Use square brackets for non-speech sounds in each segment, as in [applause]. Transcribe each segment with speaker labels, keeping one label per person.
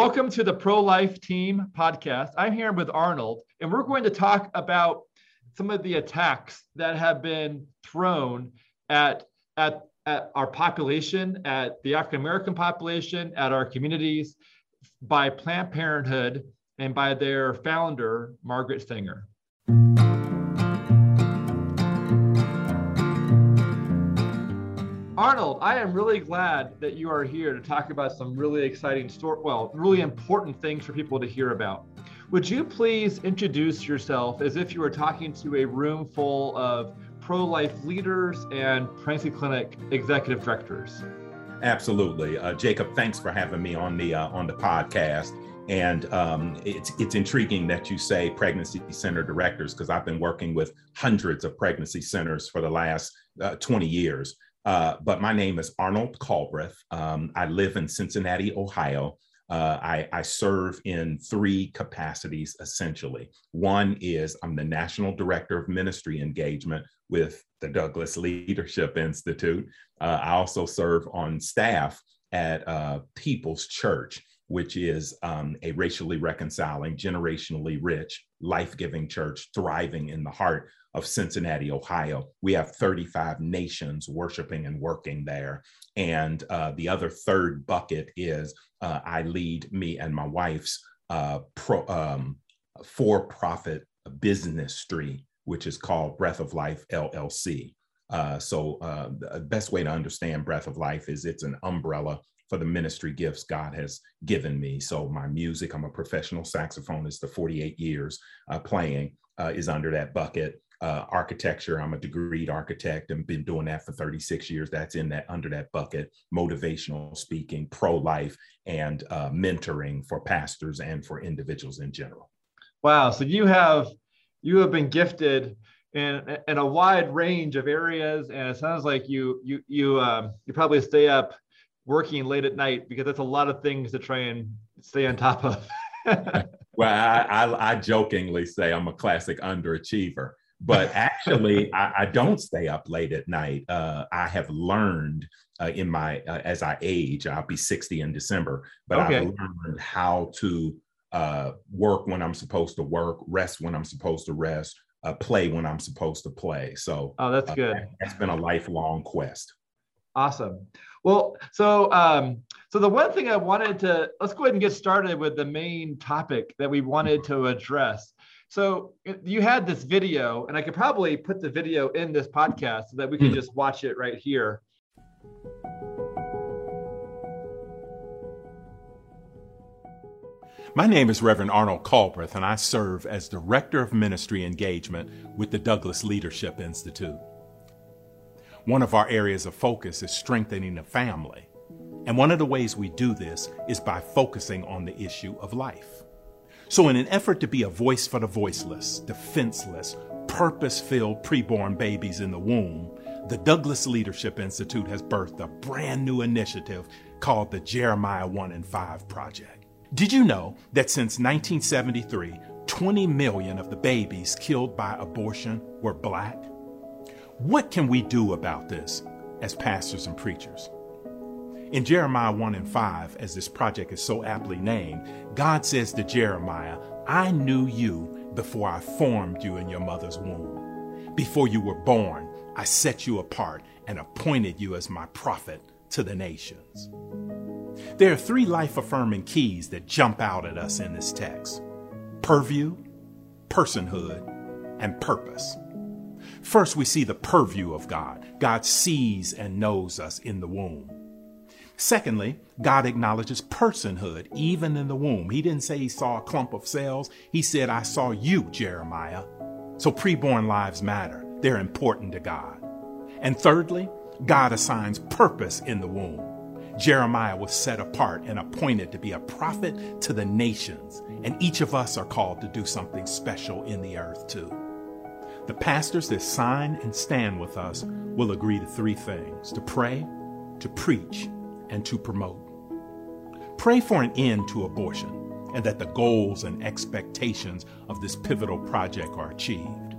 Speaker 1: Welcome to the Pro Life Team podcast. I'm here with Arnold, and we're going to talk about some of the attacks that have been thrown at, at, at our population, at the African American population, at our communities by Planned Parenthood and by their founder, Margaret Sanger. Arnold, I am really glad that you are here to talk about some really exciting story, well, really important things for people to hear about. Would you please introduce yourself as if you were talking to a room full of pro-life leaders and pregnancy clinic executive directors?
Speaker 2: Absolutely, uh, Jacob. Thanks for having me on the uh, on the podcast. And um, it's it's intriguing that you say pregnancy center directors because I've been working with hundreds of pregnancy centers for the last uh, 20 years. Uh, but my name is Arnold Culbreath. Um, I live in Cincinnati, Ohio. Uh, I, I, serve in three capacities essentially. One is I'm the National Director of Ministry Engagement with the Douglass Leadership Institute. Uh, I also serve on staff at uh, People's Church, which is um, a racially reconciling, generationally rich, life giving church thriving in the heart of Cincinnati, Ohio. We have 35 nations worshiping and working there. And uh, the other third bucket is uh, I lead me and my wife's uh, pro, um, for profit business street, which is called Breath of Life LLC. Uh, so, uh, the best way to understand Breath of Life is it's an umbrella for the ministry gifts God has given me. So, my music, I'm a professional saxophonist, the 48 years uh, playing is under that bucket uh, architecture. I'm a degreed architect and been doing that for 36 years. That's in that under that bucket. Motivational speaking, pro life, and uh, mentoring for pastors and for individuals in general.
Speaker 1: Wow! So you have you have been gifted in in a wide range of areas, and it sounds like you you you um, you probably stay up working late at night because that's a lot of things to try and stay on top of. [laughs]
Speaker 2: well, I, I, I jokingly say I'm a classic underachiever but [laughs] actually I, I, don't stay up late at night. Uh, i have learned uh, in my uh, as i age i'll be 60 in december but okay. i've learned how to uh, work when i'm supposed to work rest when i'm supposed to rest uh, play when i'm supposed to play. So
Speaker 1: oh that's uh, good.
Speaker 2: that's been a lifelong quest.
Speaker 1: Awesome. Well so um, so the one thing i wanted to let's go ahead and get started with the main topic that we wanted to address so you had this video, and I could probably put the video in this podcast so that we can mm. just watch it right here.
Speaker 3: My name is Reverend Arnold Culbreath, and I serve as Director of Ministry Engagement with the Douglass Leadership Institute. One of our areas of focus is strengthening the family. And one of the ways we do this is by focusing on the issue of life. So, in an effort to be a voice for the voiceless, defenseless, purpose filled preborn babies in the womb, the Douglass Leadership Institute has birthed a brand new initiative called the Jeremiah 1 and 5 Project. Did you know that since 1973, 20 million of the babies killed by abortion were black? What can we do about this as pastors and preachers? In Jeremiah 1 and 5, as this project is so aptly named, God says to Jeremiah, I knew you before I formed you in your mother's womb. Before you were born, I set you apart and appointed you as my prophet to the nations. There are three life affirming keys that jump out at us in this text purview, personhood, and purpose. First, we see the purview of God. God sees and knows us in the womb. Secondly, God acknowledges personhood even in the womb. He didn't say he saw a clump of cells. He said, I saw you, Jeremiah. So preborn lives matter. They're important to God. And thirdly, God assigns purpose in the womb. Jeremiah was set apart and appointed to be a prophet to the nations, and each of us are called to do something special in the earth too. The pastors that sign and stand with us will agree to three things to pray, to preach, and to promote. Pray for an end to abortion and that the goals and expectations of this pivotal project are achieved.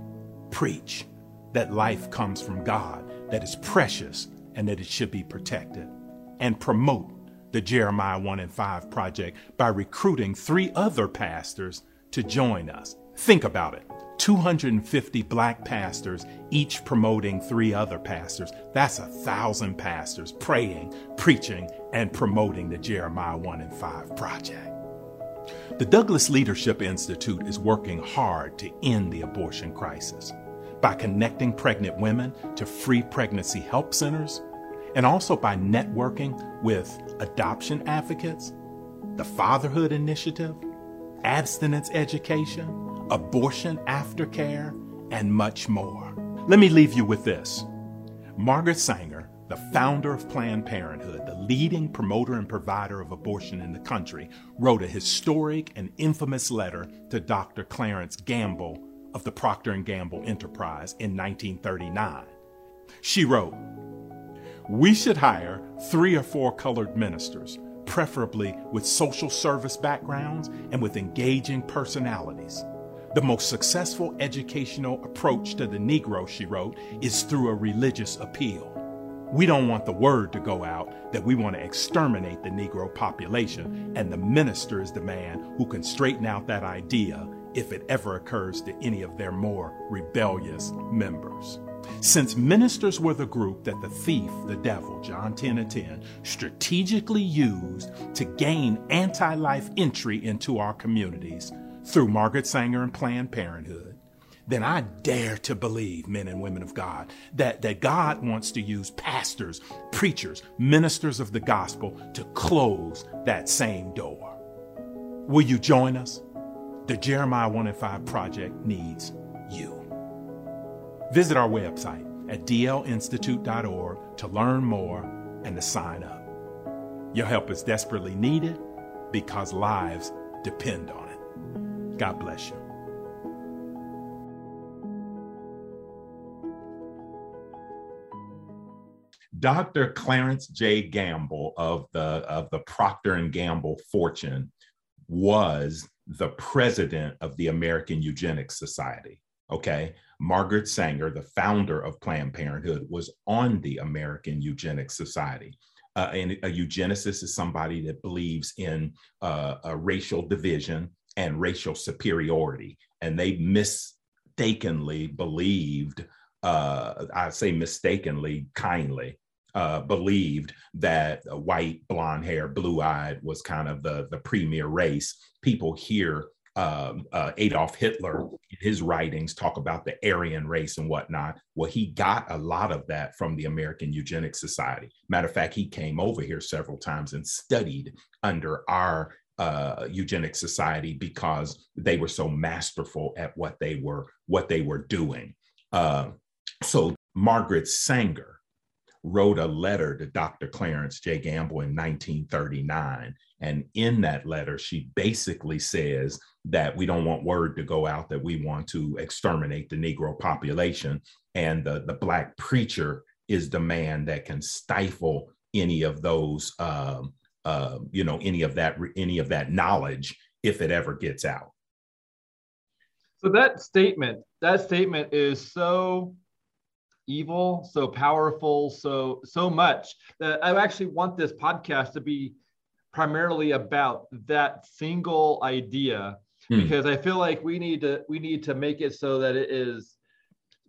Speaker 3: Preach that life comes from God, that is precious, and that it should be protected. And promote the Jeremiah 1 and 5 project by recruiting three other pastors to join us. Think about it 250 black pastors, each promoting three other pastors. That's a thousand pastors praying, preaching, and promoting the Jeremiah 1 and 5 project. The Douglass Leadership Institute is working hard to end the abortion crisis by connecting pregnant women to free pregnancy help centers and also by networking with adoption advocates, the Fatherhood Initiative, abstinence education, abortion aftercare, and much more. Let me leave you with this. Margaret Sanger, the founder of Planned Parenthood, the leading promoter and provider of abortion in the country, wrote a historic and infamous letter to Dr. Clarence Gamble of the Procter & Gamble Enterprise in 1939. She wrote, we should hire three or four colored ministers, preferably with social service backgrounds and with engaging personalities. The most successful educational approach to the Negro, she wrote, is through a religious appeal. We don't want the word to go out that we want to exterminate the Negro population, and the minister is the man who can straighten out that idea if it ever occurs to any of their more rebellious members. Since ministers were the group that the thief, the devil, John 10 and 10, strategically used to gain anti life entry into our communities through Margaret Sanger and Planned Parenthood, then I dare to believe, men and women of God, that, that God wants to use pastors, preachers, ministers of the gospel to close that same door. Will you join us? The Jeremiah 1 and 5 Project needs you. Visit our website at dlinstitute.org to learn more and to sign up. Your help is desperately needed because lives depend on it. God bless you.
Speaker 2: Dr. Clarence J. Gamble of the of the Procter and Gamble fortune was the president of the American Eugenics Society. Okay. Margaret Sanger, the founder of Planned Parenthood, was on the American Eugenics Society. Uh, and a eugenicist is somebody that believes in uh, a racial division and racial superiority. And they mistakenly believed, uh, I say mistakenly, kindly, uh, believed that white, blonde hair, blue eyed was kind of the, the premier race. People here um, uh, Adolf Hitler, in his writings talk about the Aryan race and whatnot. Well, he got a lot of that from the American Eugenics Society. Matter of fact, he came over here several times and studied under our uh, eugenics society because they were so masterful at what they were what they were doing. Uh, so Margaret Sanger wrote a letter to Dr. Clarence J. Gamble in 1939. And in that letter, she basically says that we don't want word to go out that we want to exterminate the Negro population. And the, the Black preacher is the man that can stifle any of those, uh, uh, you know, any of that, any of that knowledge if it ever gets out.
Speaker 1: So that statement, that statement is so evil, so powerful, so so much that I actually want this podcast to be primarily about that single idea hmm. because I feel like we need to we need to make it so that it is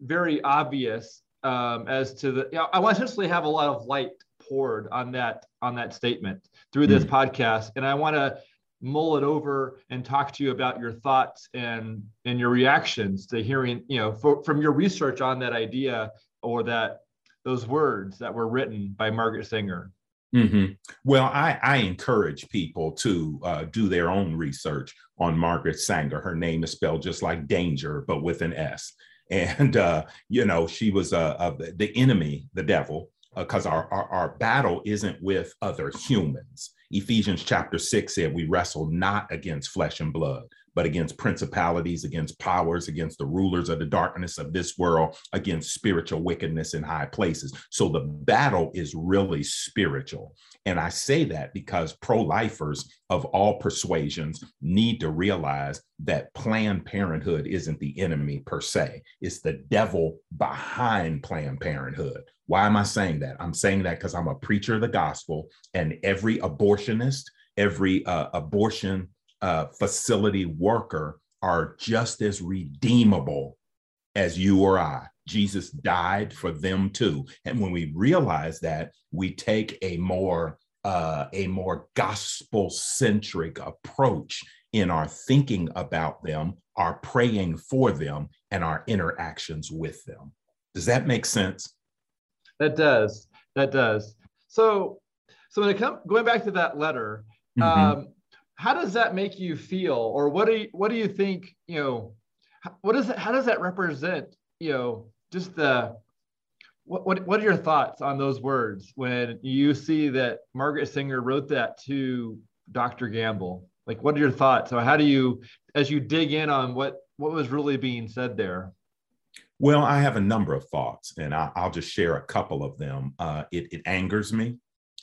Speaker 1: very obvious um, as to the. You know, I want to essentially have a lot of light poured on that on that statement through this hmm. podcast, and I want to mull it over and talk to you about your thoughts and and your reactions to hearing you know for, from your research on that idea or that those words that were written by Margaret Singer.
Speaker 2: Mm-hmm. Well, I, I, encourage people to uh, do their own research on Margaret Sanger. Her name is spelled just like danger, but with an S. And, uh, you know, she was uh, uh the enemy, the devil, because uh, our, our, our battle isn't with other humans. Ephesians chapter 6 said, We wrestle not against flesh and blood, but against principalities, against powers, against the rulers of the darkness of this world, against spiritual wickedness in high places. So the battle is really spiritual. And I say that because pro lifers of all persuasions need to realize that Planned Parenthood isn't the enemy per se, it's the devil behind Planned Parenthood. Why am I saying that? I'm saying that because I'm a preacher of the gospel, and every abortionist, every uh, abortion uh, facility worker are just as redeemable as you or I. Jesus died for them too. And when we realize that, we take a more uh, a more gospel centric approach in our thinking about them, our praying for them, and our interactions with them. Does that make sense?
Speaker 1: That does. That does. So, so when it comes going back to that letter, mm-hmm. um, how does that make you feel, or what do you, what do you think? You know, what does how does that represent? You know, just the what, what what are your thoughts on those words when you see that Margaret Singer wrote that to Dr. Gamble? Like, what are your thoughts? So, how do you, as you dig in on what what was really being said there?
Speaker 2: Well, I have a number of thoughts, and I, will just share a couple of them. Uh, it, it, angers me,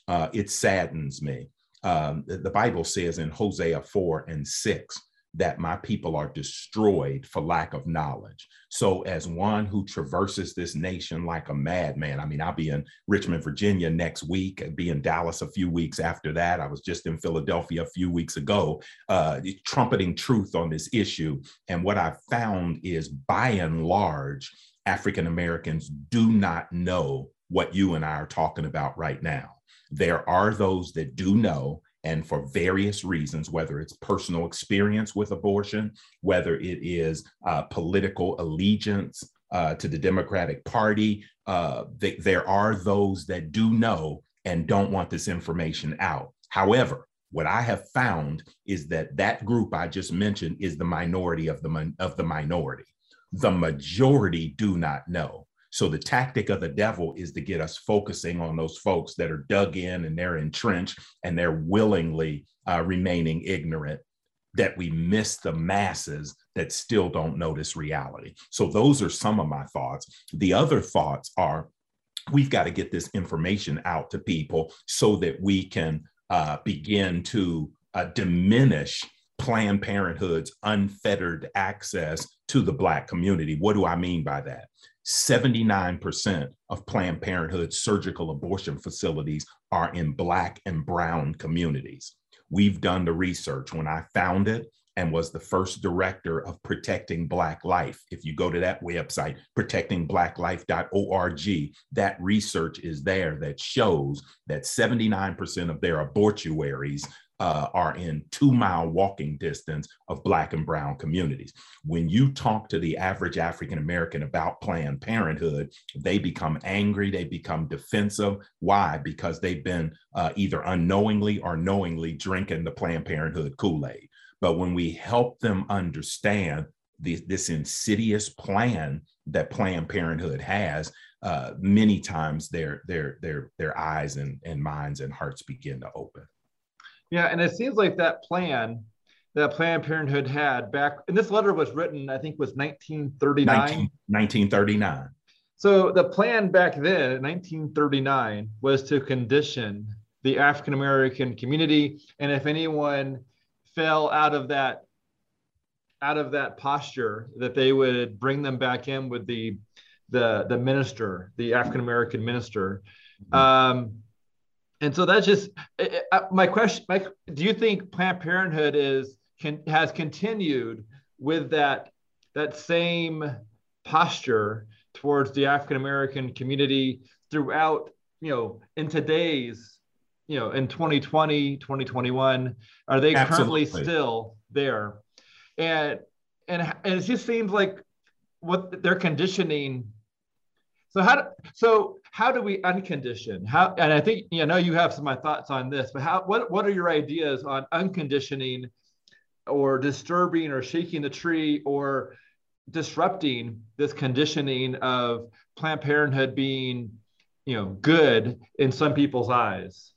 Speaker 2: uh, it saddens me. Um, the, the Bible says in Hosea 4 and 6 that my people are destroyed for lack of knowledge. So, as one who traverses this nation like a madman, I mean, I'll be in Richmond, Virginia next week, I'll be in Dallas a few weeks after that. I was just in Philadelphia a few weeks ago, uh, trumpeting truth on this issue. And what I've found is by and large, African Americans do not know what you and I are talking about right now. There are those that do know, and for various reasons, whether it's personal experience with abortion, whether it is uh, political allegiance uh, to the Democratic Party, uh, th- there are those that do know and don't want this information out. However, what I have found is that that group I just mentioned is the minority of the of the minority. The majority do not know. So the tactic of the devil is to get us focusing on those folks that are dug in and they're entrenched and they're willingly uh, remaining ignorant that we miss the masses that still don't notice reality. So those are some of my thoughts. The other thoughts are we've got to get this information out to people so that we can uh, begin to uh, diminish Planned Parenthood's unfettered access to the Black community. What do I mean by that? 79% of Planned Parenthood surgical abortion facilities are in Black and Brown communities. We've done the research. When I found it and was the first director of Protecting Black Life, if you go to that website, protectingblacklife.org, that research is there that shows that 79% of their abortuaries uh, are in two mile walking distance of Black and Brown communities. When you talk to the average African American about Planned Parenthood, they become angry, they become defensive. Why? Because they've been uh, either unknowingly or knowingly drinking the Planned Parenthood Kool Aid. But when we help them understand the, this insidious plan that Planned Parenthood has, uh, many times their their their their eyes and, and minds and hearts begin to open.
Speaker 1: Yeah, and it seems like that plan that Planned Parenthood had back, and this letter was written, I think, was 1939. 19,
Speaker 2: 1939.
Speaker 1: So the plan back then, in 1939, was to condition the African American community, and if anyone fell out of that out of that posture, that they would bring them back in with the the the minister, the African American minister. Mm-hmm. Um, and so that's just eh, eh, my question. My, do you think Planned Parenthood is can has continued with that that same posture towards the African American community throughout, you know, in today's, you know, in 2020, 2021? Are they Absolutely. currently still there? And and, and it just seems like what they're conditioning so how do, so how do we uncondition? How and I think you know you have some of my thoughts on this, but how what what are your ideas on unconditioning or disturbing or shaking the tree or disrupting this conditioning of Planned Parenthood being you know good in some people's eyes?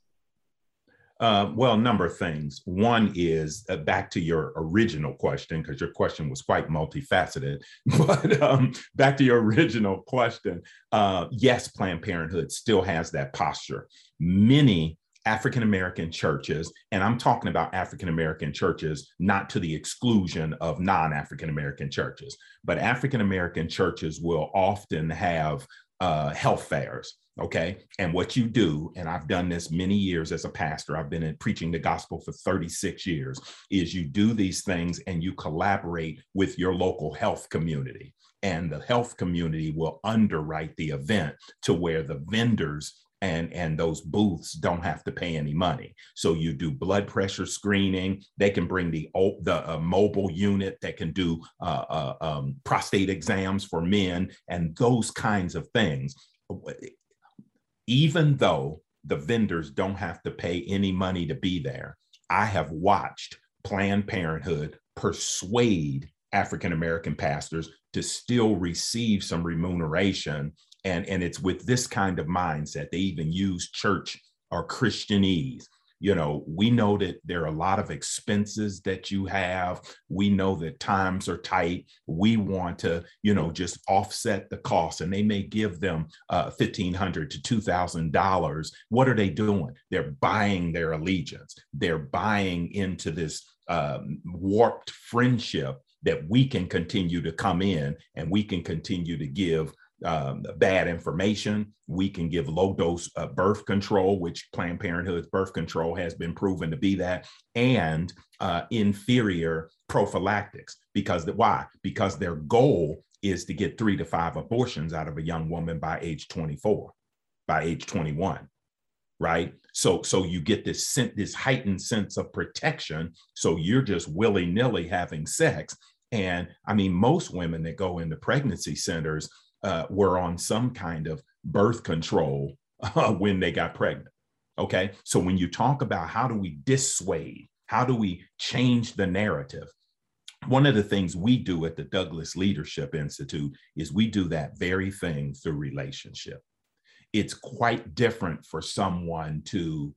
Speaker 2: Uh, well, a number of things. One is uh, back to your original question, because your question was quite multifaceted. [laughs] But um, back to your original question, uh, yes, Planned Parenthood still has that posture. Many African American churches, and I'm talking about African American churches, not to the exclusion of non African American churches, but African American churches will often have uh, health fairs Okay. And what you do, and I've done this many years as a pastor, I've been in preaching the gospel for 36 years, is you do these things and you collaborate with your local health community. And the health community will underwrite the event to where the vendors and and those booths don't have to pay any money so you do blood pressure screening they can bring the the uh, mobile unit that can do uh, uh, um, prostate exams for men and those kinds of things even though the vendors don't have to pay any money to be there, I have watched Planned Parenthood persuade African American pastors to still receive some remuneration. And, and it's with this kind of mindset. They even use church or Christianese. You know we know that there are a lot of expenses that you have. We know that times are tight. We want to you know just offset the cost and they may give them uh, 1500 to $2000 what are they doing? They're buying their allegiance. They're buying into this um, warped friendship that we can continue to come in and we can continue to give um, bad information. We can give low dose uh, birth control, which Planned Parenthood's birth control has been proven to be that, and uh, inferior prophylactics. Because the, why? Because their goal is to get three to five abortions out of a young woman by age 24, by age 21 right so so you get this this heightened sense of protection so you're just willy-nilly having sex and i mean most women that go into pregnancy centers uh, were on some kind of birth control uh, when they got pregnant. Okay. So when you talk about how do we dissuade, how do we change the narrative? One of the things we do at the Douglass Leadership Institute is we do that very thing through relationship. It's quite different for someone to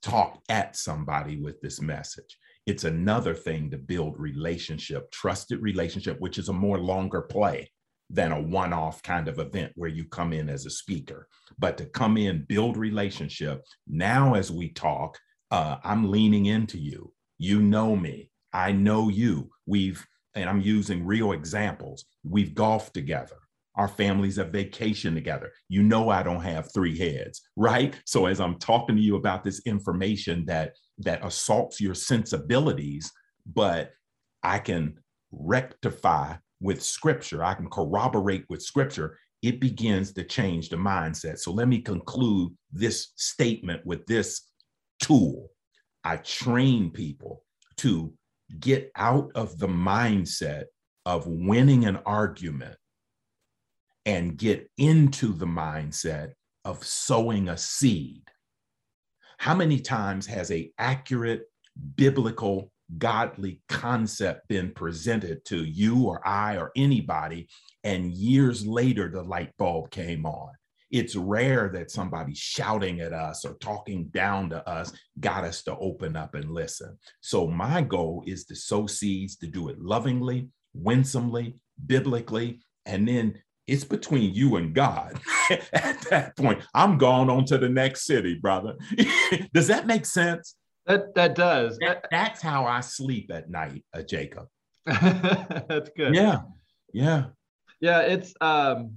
Speaker 2: talk at somebody with this message. It's another thing to build relationship, trusted relationship, which is a more longer play than a one off kind of event where you come in as a speaker. But to come in, build relationship. Now, as we talk, uh, I'm leaning into you. You know me. I know you. We've, and I'm using real examples. We've golfed together. Our families have vacation together. You know, I don't have three heads, right? So as I'm talking to you about this information that that assaults your sensibilities, but I can rectify with scripture, I can corroborate with scripture, it begins to change the mindset. So let me conclude this statement with this tool. I train people to get out of the mindset of winning an argument and get into the mindset of sowing a seed. How many times has a accurate biblical godly concept been presented to you or I or anybody, and years later the light bulb came on. It's rare that somebody shouting at us or talking down to us got us to open up and listen. So, my goal is to sow seeds, to do it lovingly, winsomely, biblically, and then it's between you and God. [laughs] At that point, I'm gone on to the next city, brother. [laughs] Does that make sense?
Speaker 1: That that does.
Speaker 2: That, that's how I sleep at night, uh, Jacob. [laughs]
Speaker 1: that's good.
Speaker 2: Yeah, yeah,
Speaker 1: yeah. It's um,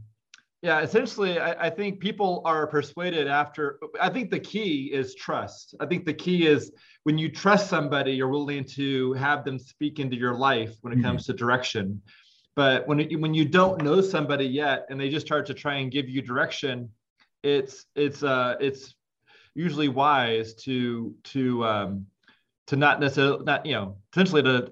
Speaker 1: yeah. Essentially, I, I think people are persuaded after. I think the key is trust. I think the key is when you trust somebody, you're willing to have them speak into your life when it mm-hmm. comes to direction. But when it, when you don't know somebody yet and they just start to try and give you direction, it's it's uh it's usually wise to to um, to not necessarily not you know essentially to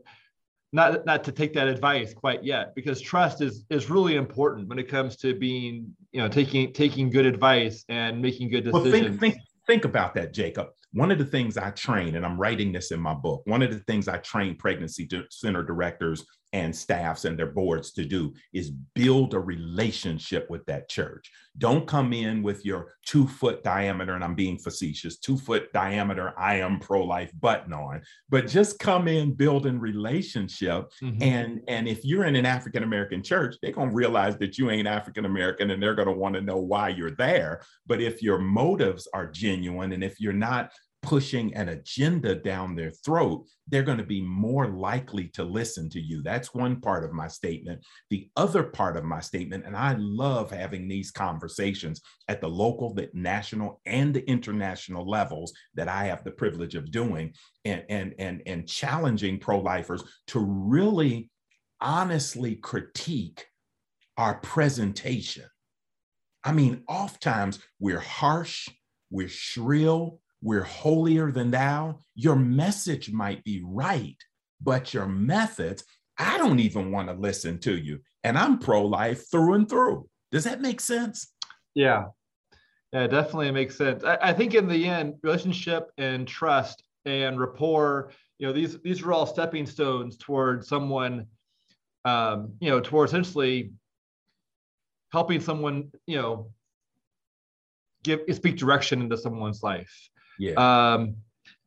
Speaker 1: not not to take that advice quite yet because trust is is really important when it comes to being you know taking taking good advice and making good decisions. Well,
Speaker 2: think, think, think about that, Jacob. One of the things I train, and I'm writing this in my book, one of the things I train pregnancy center directors and staffs and their boards to do is build a relationship with that church. Don't come in with your two foot diameter, and I'm being facetious, two foot diameter, I am pro life button on, but just come in building relationship. Mm-hmm. And, and if you're in an African American church, they're going to realize that you ain't African American and they're going to want to know why you're there. But if your motives are genuine and if you're not pushing an agenda down their throat, they're going to be more likely to listen to you. That's one part of my statement. The other part of my statement, and I love having these conversations at the local, the national, and the international levels that I have the privilege of doing and, and, and, and challenging pro-lifers to really honestly critique our presentation. I mean, oftentimes we're harsh, we're shrill, we're holier than thou, your message might be right, but your methods, I don't even want to listen to you. And I'm pro life through and through. Does that make sense?
Speaker 1: Yeah. Yeah, definitely it makes sense. I, I think in the end, relationship and trust and rapport, you know, these these are all stepping stones towards someone, um, you know, towards essentially helping someone, you know, give speak direction into someone's life.
Speaker 2: Yeah.
Speaker 1: Um,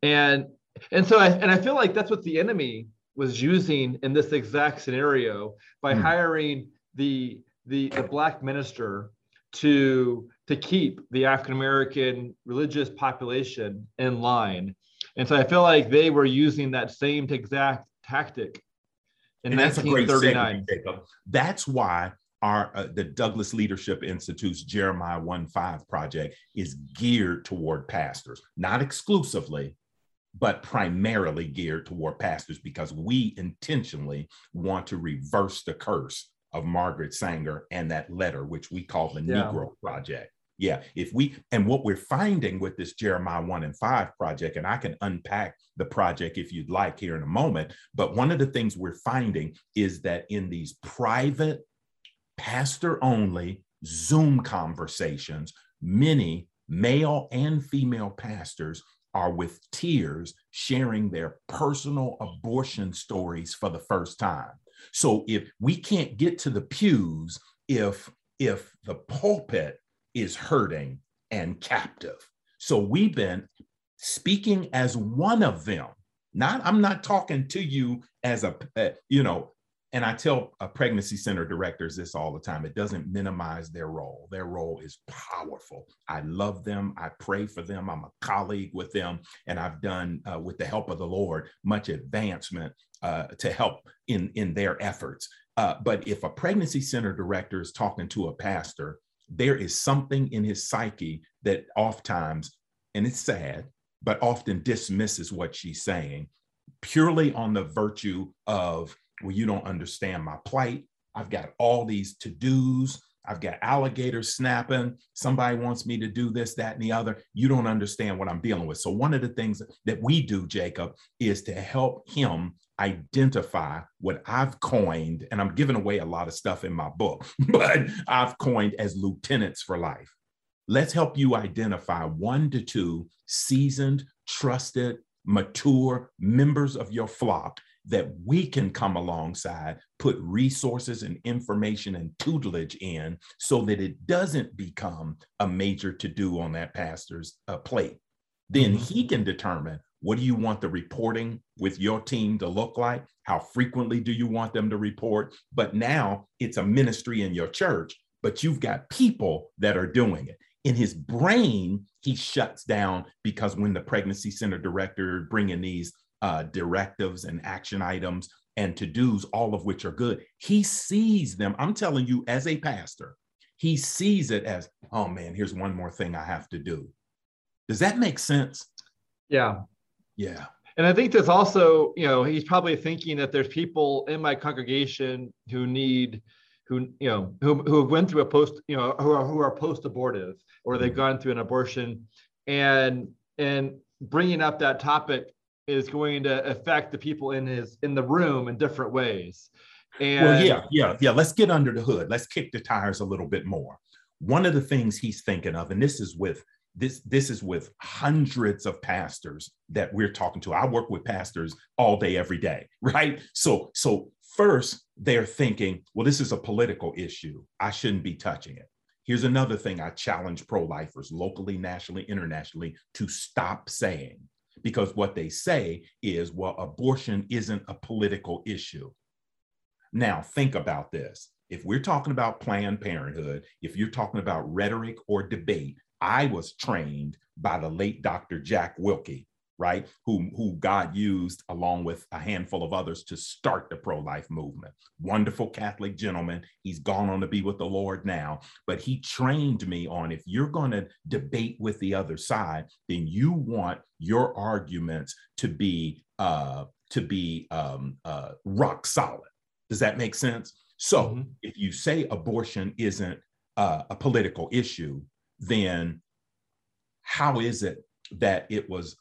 Speaker 1: and and so I and I feel like that's what the enemy was using in this exact scenario by mm. hiring the the the black minister to to keep the African American religious population in line. And so I feel like they were using that same exact tactic in and 1939. That's,
Speaker 2: Jacob. that's why our uh, the Douglass Leadership Institute's Jeremiah 1-5 project is geared toward pastors, not exclusively, but primarily geared toward pastors because we intentionally want to reverse the curse of Margaret Sanger and that letter, which we call the yeah. Negro Project. Yeah, if we, and what we're finding with this Jeremiah 1 and 5 project, and I can unpack the project if you'd like here in a moment, but one of the things we're finding is that in these private pastor only Zoom conversations, many male and female pastors are with tears sharing their personal abortion stories for the first time. So if we can't get to the pews if if the pulpit is hurting and captive. So we've been speaking as one of them. Not I'm not talking to you as a eh, you know and I tell uh, pregnancy center directors this all the time. It doesn't minimize their role. Their role is powerful. I love them. I pray for them. I'm a colleague with them, and I've done, uh, with the help of the Lord, much advancement uh, to help in in their efforts. Uh, but if a pregnancy center director is talking to a pastor, there is something in his psyche that oftentimes, and it's sad, but often dismisses what she's saying purely on the virtue of well, you don't understand my plight. I've got all these to dos. I've got alligators snapping. Somebody wants me to do this, that, and the other. You don't understand what I'm dealing with. So, one of the things that we do, Jacob, is to help him identify what I've coined, and I'm giving away a lot of stuff in my book, [laughs] but I've coined as lieutenants for life. Let's help you identify one to two seasoned, trusted, mature members of your flock that we can come alongside, put resources and information and tutelage in so that it doesn't become a major to do on that pastor's uh, plate. Then mm-hmm. he can determine what do you want the reporting with your team to look like? How frequently do you want them to report? But now it's a ministry in your church, but you've got people that are doing it in his brain, he shuts down because when the pregnancy center director bringing these uh, directives and action items and to dos, all of which are good. He sees them. I'm telling you, as a pastor, he sees it as, oh man, here's one more thing I have to do. Does that make sense?
Speaker 1: Yeah.
Speaker 2: Yeah.
Speaker 1: And I think there's also, you know, he's probably thinking that there's people in my congregation who need, who, you know, who, who have went through a post, you know, who are, who are post-abortive or they've mm-hmm. gone through an abortion and, and bringing up that topic is going to affect the people in his in the room in different ways.
Speaker 2: And well, yeah, yeah, yeah. Let's get under the hood. Let's kick the tires a little bit more. One of the things he's thinking of, and this is with this this is with hundreds of pastors that we're talking to. I work with pastors all day, every day, [laughs] right? So so first they're thinking, well, this is a political issue. I shouldn't be touching it. Here's another thing I challenge pro lifers locally, nationally, internationally to stop saying, because what they say is, well, abortion isn't a political issue. Now, think about this. If we're talking about Planned Parenthood, if you're talking about rhetoric or debate, I was trained by the late Dr. Jack Willke right? Who, who God used along with a handful of others to start the pro life movement. Wonderful Catholic gentleman. He's gone on to be with the Lord now, but he trained me on if you're going to debate with the other side, then you want your arguments to be uh, to be um, uh, rock solid. Does that make sense? So mm-hmm. if you say abortion isn't uh, a political issue, then how is it that it was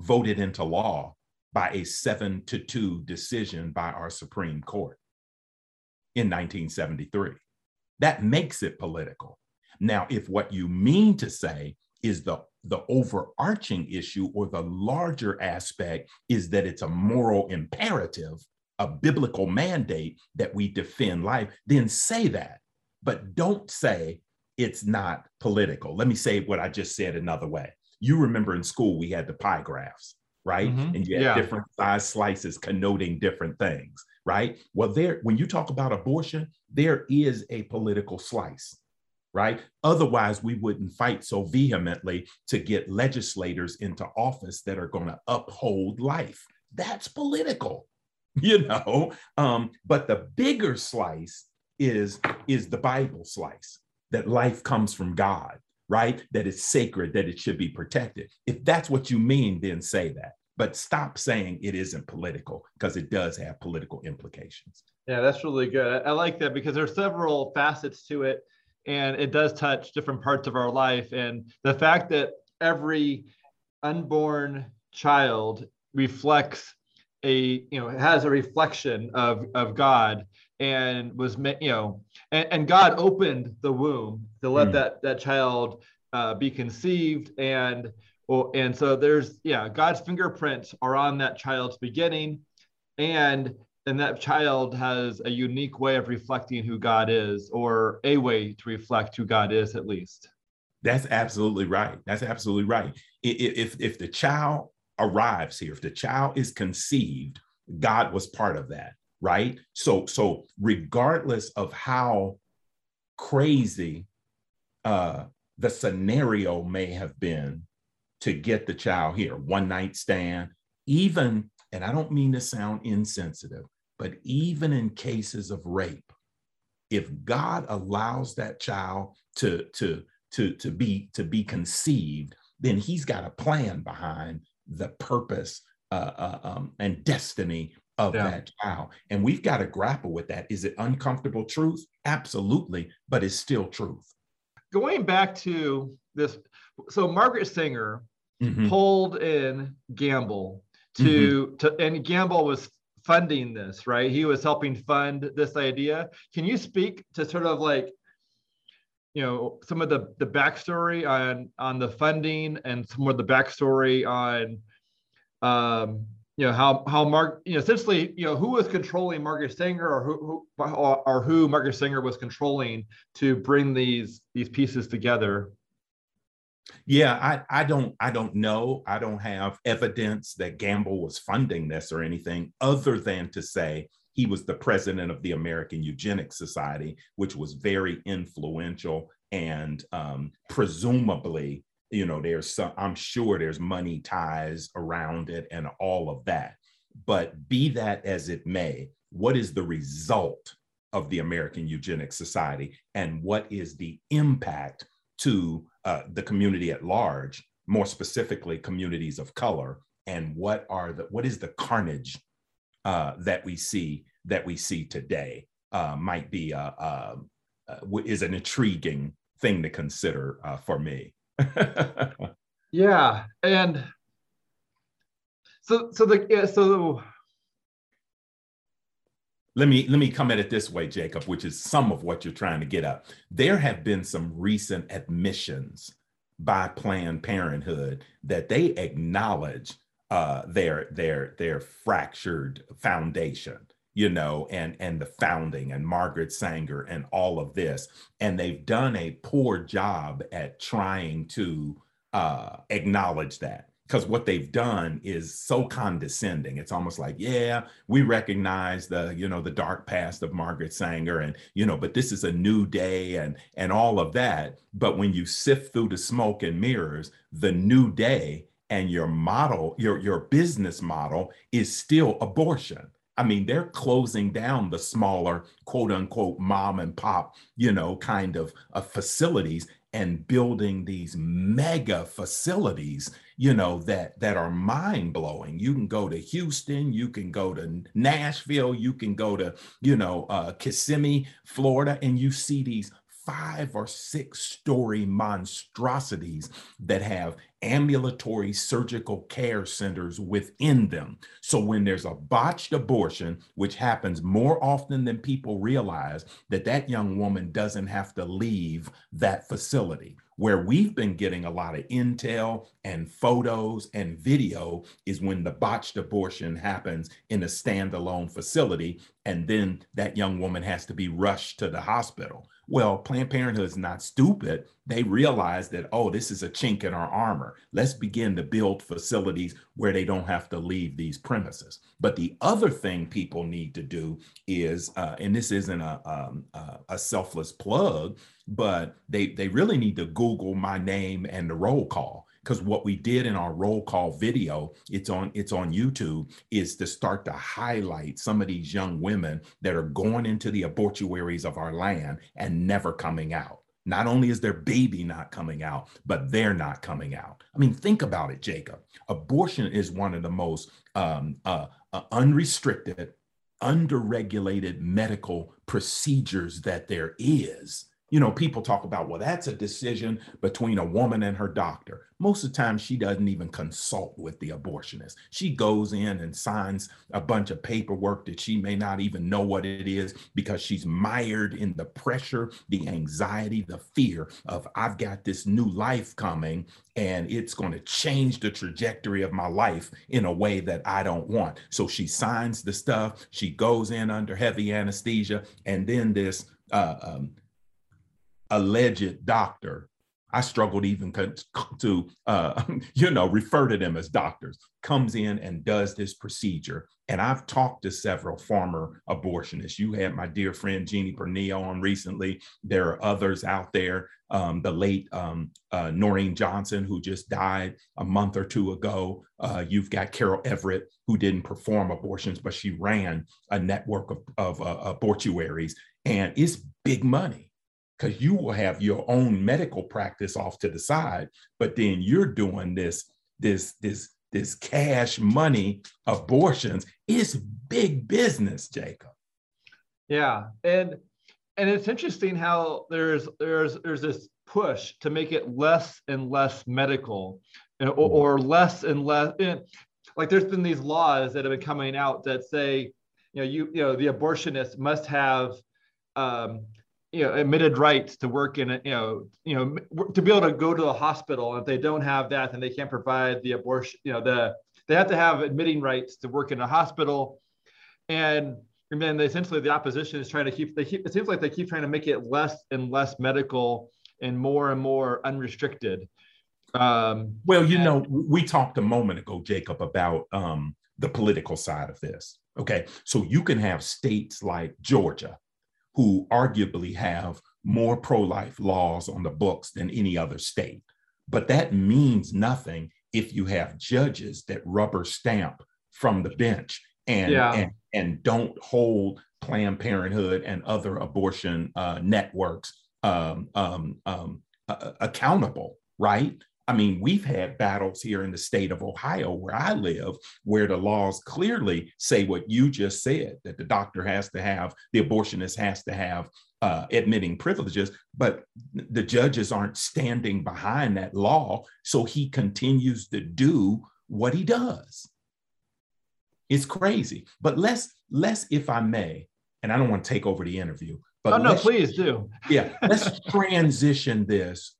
Speaker 2: voted into law by a seven to two decision by our Supreme Court in 1973. That makes it political. Now, if what you mean to say is the, the overarching issue or the larger aspect is that it's a moral imperative, a biblical mandate that we defend life, then say that. But don't say it's not political. Let me say what I just said another way you remember in school we had the pie graphs, right? Mm-hmm. And you had yeah. different size slices connoting different things, right? Well, there, when you talk about abortion, there is a political slice, right? Otherwise, we wouldn't fight so vehemently to get legislators into office that are going to uphold life. That's political, [laughs] you know. Um, but the bigger slice is is the Bible slice that life comes from God right? That it's sacred, that it should be protected. If that's what you mean, then say that. But stop saying it isn't political because it does have political implications.
Speaker 1: Yeah, that's really good. I like that because there are several facets to it and it does touch different parts of our life. And the fact that every unborn child reflects a you know has a reflection of of god and was you know and, and god opened the womb to let mm. that that child uh, be conceived and well, and so there's yeah god's fingerprints are on that child's beginning and and that child has a unique way of reflecting who god is or a way to reflect who god is at least.
Speaker 2: That's absolutely right. That's absolutely right. If if the child arrives here, if the child is conceived, God was part of that, right? So, so regardless of how crazy uh, the scenario may have been to get the child here, one night stand, even, and I don't mean to sound insensitive, but even in cases of rape, if God allows that child to, to, to, to be to be conceived, then he's got a plan behind the purpose uh, uh, um, and destiny of yeah. that child. And we've got to grapple with that. Is it uncomfortable truth? Absolutely, but it's still truth.
Speaker 1: Going back to this, so Margaret Singer mm-hmm. pulled in Gamble to, mm-hmm. to, and Gamble was funding this, right? He was helping fund this idea. Can you speak to sort of like you know some of the the backstory on on the funding and some more of the backstory on um you know how how mark you know essentially you know who was controlling margaret sanger or who, who or who margaret sanger was controlling to bring these these pieces together?
Speaker 2: Yeah i i don't i don't know. I don't have evidence that gamble was funding this or anything other than to say he was the president of the American Eugenics Society, which was very influential and um, presumably, you know, there's some, I'm sure there's money ties around it and all of that. But be that as it may, what is the result of the American Eugenics Society and what is the impact to uh, the community at large, more specifically communities of color, and what are the what is the carnage uh, that we see that we see today uh, might be a, um, uh, is an intriguing thing to consider uh, for me. [laughs]
Speaker 1: yeah, and so so the yeah, so
Speaker 2: let me let me come at it this way jacob which is some of what you're trying to get at. There have been some recent admissions by planned parenthood that they acknowledge uh, their their their fractured foundation you know, and and the founding and Margaret Sanger and all of this, and they've done a poor job at trying to uh, acknowledge that. Because what they've done is so condescending. It's almost like yeah we recognize the you know the dark past of margaret sanger and you know but this is a new day and and all of that. But when you sift through the smoke and mirrors the new day and your model your your business model is still abortion I mean, they're closing down the smaller, quote unquote, mom and pop, you know, kind of uh, facilities and building these mega facilities you know that that are mind blowing you can go to houston you can go to nashville you can go to you know uh, kissimmee florida and you see these five or six story monstrosities that have ambulatory surgical care centers within them. So when there's a botched abortion, which happens more often than people realize, that that young woman doesn't have to leave that facility. Where we've been getting a lot of intel and photos and video is when the botched abortion happens in a standalone facility, and then that young woman has to be rushed to the hospital. Well, Planned Parenthood is not stupid. They realize that, oh, this is a chink in our armor. Let's begin to build facilities where they don't have to leave these premises. But the other thing people need to do is, uh, and this isn't a, um, a selfless plug, but they, they really need to Google my name and the roll call because what we did in our roll call video it's on it's on youtube is to start to highlight some of these young women that are going into the abortuaries of our land and never coming out. Not only is their baby not coming out but they're not coming out. I mean think about it jacob. Abortion is one of the most um, uh, uh, unrestricted underregulated medical procedures that there is you know, people talk about, well, that's a decision between a woman and her doctor. Most of the time, she doesn't even consult with the abortionist. She goes in and signs a bunch of paperwork that she may not even know what it is because she's mired in the pressure, the anxiety, the fear of, I've got this new life coming and it's going to change the trajectory of my life in a way that I don't want. So she signs the stuff, she goes in under heavy anesthesia, and then this uh, um, alleged doctor. I struggled even to, uh, [laughs] you know, refer to them as doctors, comes in and does this procedure. And I've talked to several former abortionists. You had my dear friend Jeannie Pernille on recently. There are others out there. Um, the late um, uh, Noreen Johnson, who just died a month or two ago. Uh, you've got Carol Everett, who didn't perform abortions, but she ran a network of, of uh, abortuaries. And it's big money because you will have your own medical practice off to the side, but then you're doing this, this, this, this cash money abortions. It's big business, Jacob.
Speaker 1: Yeah, and and it's interesting how there's there's there's this push to make it less and less medical, or, or less and less. Like there's been these laws that have been coming out that say, you know, you you know the abortionist must have um, you know admitted rights to work in a you know you know to be able to go to the hospital if they don't have that then they can't provide the abortion you know the they have to have admitting rights to work in a hospital. And and then essentially the opposition is trying to keep they keep it seems like they keep trying to make it less and less medical and more and more unrestricted.
Speaker 2: Um, well you and, know we talked a moment ago jacob about um, the political side of this. Okay. So you can have states like georgia who arguably have more pro life laws on the books than any other state. But that means nothing if you have judges that rubber stamp from the bench and, yeah. and, and, don't hold Planned Parenthood and other abortion uh, networks um, um, um, uh, accountable, right? I mean, we've had battles here in the state of Ohio, where I live, where the laws clearly say what you just said that the doctor has to have, the abortionist has to have uh, admitting privileges, but the judges aren't standing behind that law. So he continues to do what he does. It's crazy. But let's, let's, if I may, and I don't want to take over the interview, but
Speaker 1: oh, no, please do.
Speaker 2: yeah, let's transition this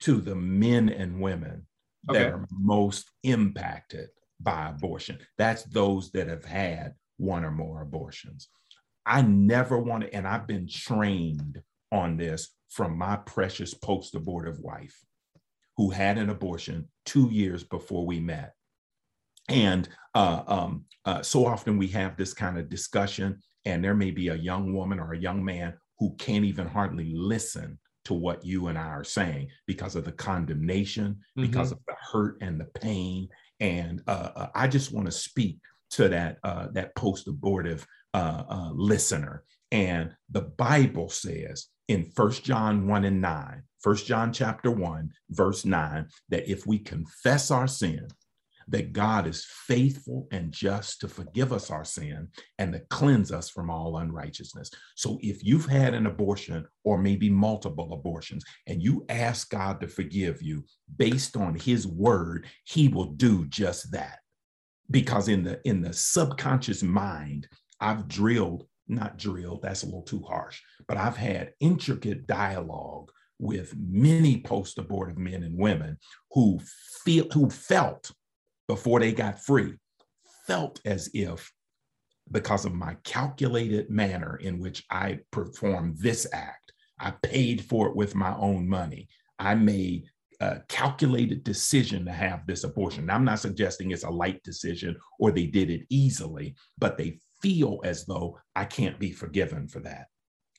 Speaker 2: to the men and women okay. that are most impacted by abortion. That's those that have had one or more abortions. I never want to, and I've been trained on this from my precious post abortive wife who had an abortion two years before we met. And uh, um, uh, so often we have this kind of discussion, and there may be a young woman or a young man who can't even hardly listen to what you and I are saying because of the condemnation, mm-hmm. because of the hurt and the pain. And uh, uh I just want to speak to that uh, that post-abortive uh, uh, listener. And the Bible says in First John 1 and 9, 1 John chapter 1, verse 9, that if we confess our sin, that God is faithful and just to forgive us our sin and to cleanse us from all unrighteousness. So if you've had an abortion or maybe multiple abortions and you ask God to forgive you based on his word, he will do just that. Because in the in the subconscious mind, I've drilled, not drilled, that's a little too harsh, but I've had intricate dialogue with many post-abortive men and women who feel who felt before they got free felt as if because of my calculated manner in which I performed this act, I paid for it with my own money. I made a calculated decision to have this abortion. Now, I'm not suggesting it's a light decision or they did it easily, but they feel as though I can't be forgiven for that.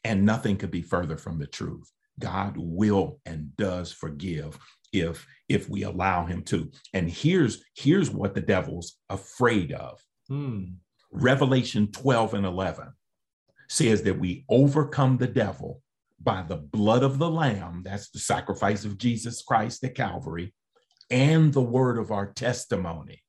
Speaker 2: And nothing could be further from the truth. God will and does forgive if if we allow him to and here's here's what the devil's afraid of hmm. revelation 12 and 11 says that we overcome the devil by the blood of the lamb that's the sacrifice of jesus christ at calvary and the word of our testimony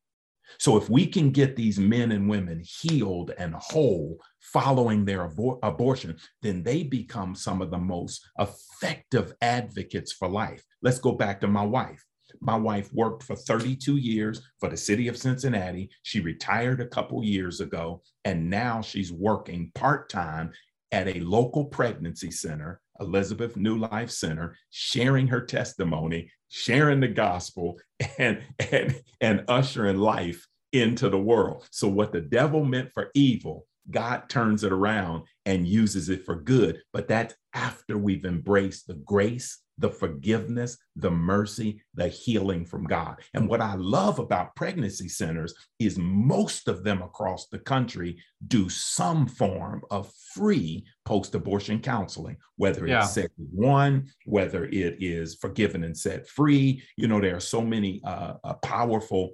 Speaker 2: so if we can get these men and women healed and whole following their abor- abortion, then they become some of the most effective advocates for life. Let's go back to my wife. My wife worked for 32 years for the city of Cincinnati. She retired a couple years ago, and now she's working part time at a local pregnancy center, Elizabeth New Life Center, sharing her testimony, sharing the gospel, [laughs] and, and, and ushering life into the world. So, what the devil meant for evil, God turns it around and uses it for good. But that's after we've embraced the grace the forgiveness, the mercy, the healing from God. And what I love about pregnancy centers is most of them across the country do some form of free post abortion counseling, whether yeah. it's SaveOne, whether it is forgiven and set free. You know, there are so many uh, uh, powerful,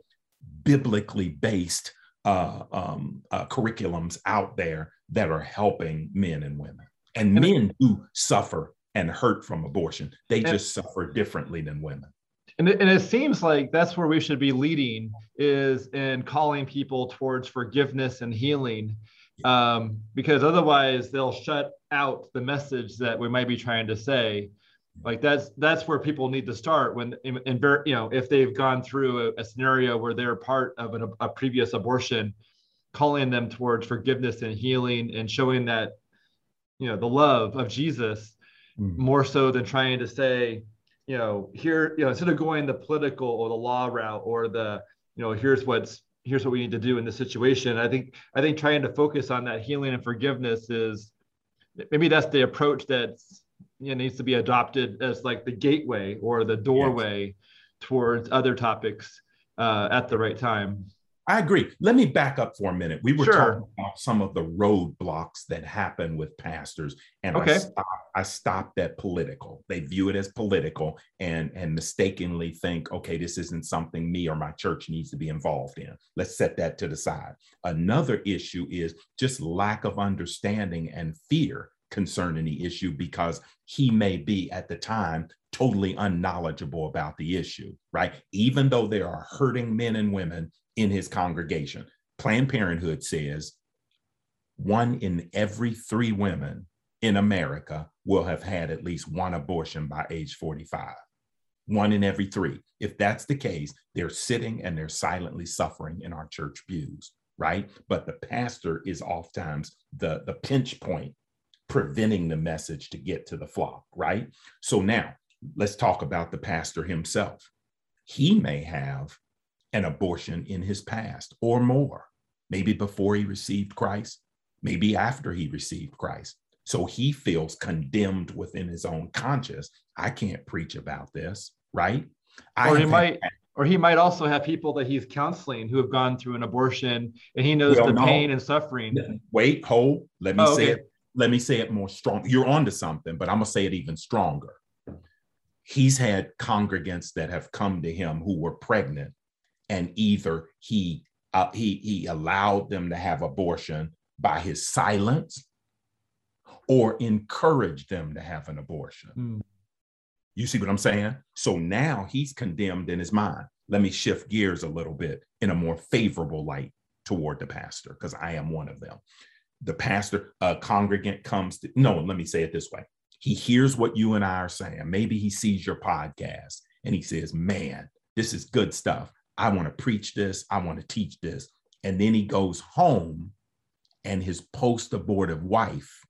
Speaker 2: biblically based uh, um, uh, curriculums out there that are helping men and women. And men do suffer and hurt from abortion. They just suffer differently than women.
Speaker 1: And it, and it seems like that's where we should be leading is in calling people towards forgiveness and healing um, because otherwise they'll shut out the message that we might be trying to say like that's that's where people need to start when in, in you know if they've gone through a, a scenario where they're part of an, a previous abortion calling them towards forgiveness and healing and showing that you know the love of jesus mm-hmm. more so than trying to say, you know, here, you know, instead of going the political or the law route or the, you know, here's what's here's what we need to do in this situation. I think I think trying to focus on that healing and forgiveness is maybe that's the approach that you know, needs to be adopted as like the gateway or the doorway yes. towards other topics uh, at the right time.
Speaker 2: I agree. Let me back up for a minute. We were sure. talking about some of the roadblocks that happen with pastors, and okay. I, stopped, I stopped at political. They view it as political and, and mistakenly think, okay, this isn't something me or my church needs to be involved in. Let's set that to the side. Another issue is just lack of understanding and fear concerning the issue because he may be at the time totally unknowledgeable about the issue, right? Even though there are hurting men and women in his congregation. Planned Parenthood says one in every three women in America will have had at least one abortion by age 45. One in every three. If that's the case, they're sitting and they're silently suffering in our church pews, right? But the pastor is oftentimes the, the pinch point preventing the message to get to the flock, right? So now let's talk about the pastor himself. He may have an abortion in his past or more. maybe before he received Christ, maybe after he received Christ. So he feels condemned within his own conscience. I can't preach about this, right?
Speaker 1: Or he might or he might also have people that he's counseling who have gone through an abortion and he knows well, the no. pain and suffering.
Speaker 2: Wait, hold. Let me oh, say okay. it. Let me say it more strong. You're onto something, but I'm gonna say it even stronger. He's had congregants that have come to him who were pregnant, and either he uh, he he allowed them to have abortion by his silence, or encouraged them to have an abortion. Mm. You see what I'm saying? So now he's condemned in his mind. Let me shift gears a little bit in a more favorable light toward the pastor, because I am one of them. The pastor, a congregant comes to, no, let me say it this way. He hears what you and I are saying. Maybe he sees your podcast and he says, Man, this is good stuff. I want to preach this. I want to teach this. And then he goes home and his post abortive wife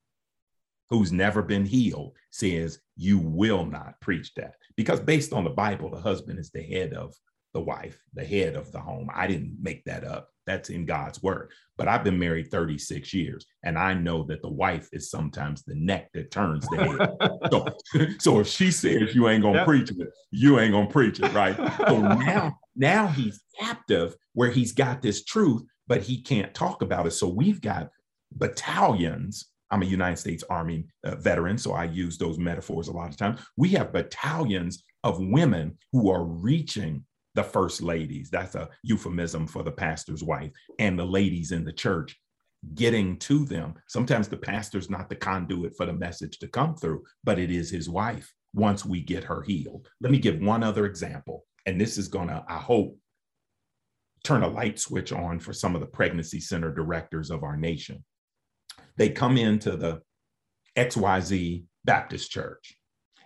Speaker 2: who's never been healed says, You will not preach that. Because based on the Bible, the husband is the head of the wife, the head of the home. I didn't make that up. That's in God's word. But I've been married 36 years, and I know that the wife is sometimes the neck that turns the head. [laughs] so, [laughs] so if she says you ain't gonna yep. preach it, you ain't gonna preach it, right? So [laughs] now, now he's captive where he's got this truth, but he can't talk about it. So we've got battalions I'm a United States Army uh, veteran, so I use those metaphors a lot of times. We have battalions of women who are reaching the first ladies. That's a euphemism for the pastor's wife and the ladies in the church getting to them. Sometimes the pastor's not the conduit for the message to come through, but it is his wife once we get her healed. Let me give one other example. And this is going to, I hope, turn a light switch on for some of the pregnancy center directors of our nation they come into the XYZ Baptist church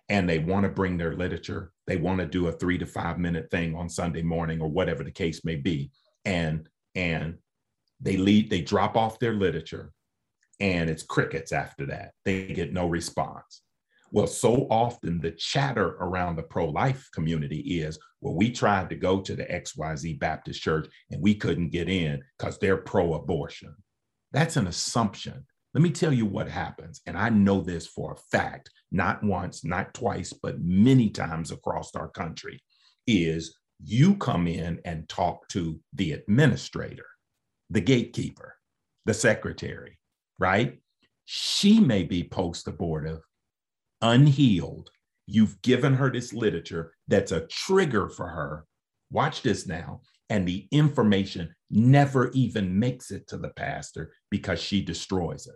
Speaker 2: and they want to bring their literature. They want to do a three to five minute thing on Sunday morning or whatever the case may be. And, and they lead, they drop off their literature and it's crickets after that. They get no response. Well, so often the chatter around the pro life community is well, we tried to go to the XYZ Baptist church and we couldn't get in because they're pro abortion. That's an assumption let me tell you what happens. And I know this for a fact, not once, not twice, but many times across our country is you come in and talk to the administrator, the gatekeeper, the secretary, right? She may be post abortive, unhealed. You've given her this literature that's a trigger for her. Watch this now. And the information never even makes it to the pastor because she destroys it.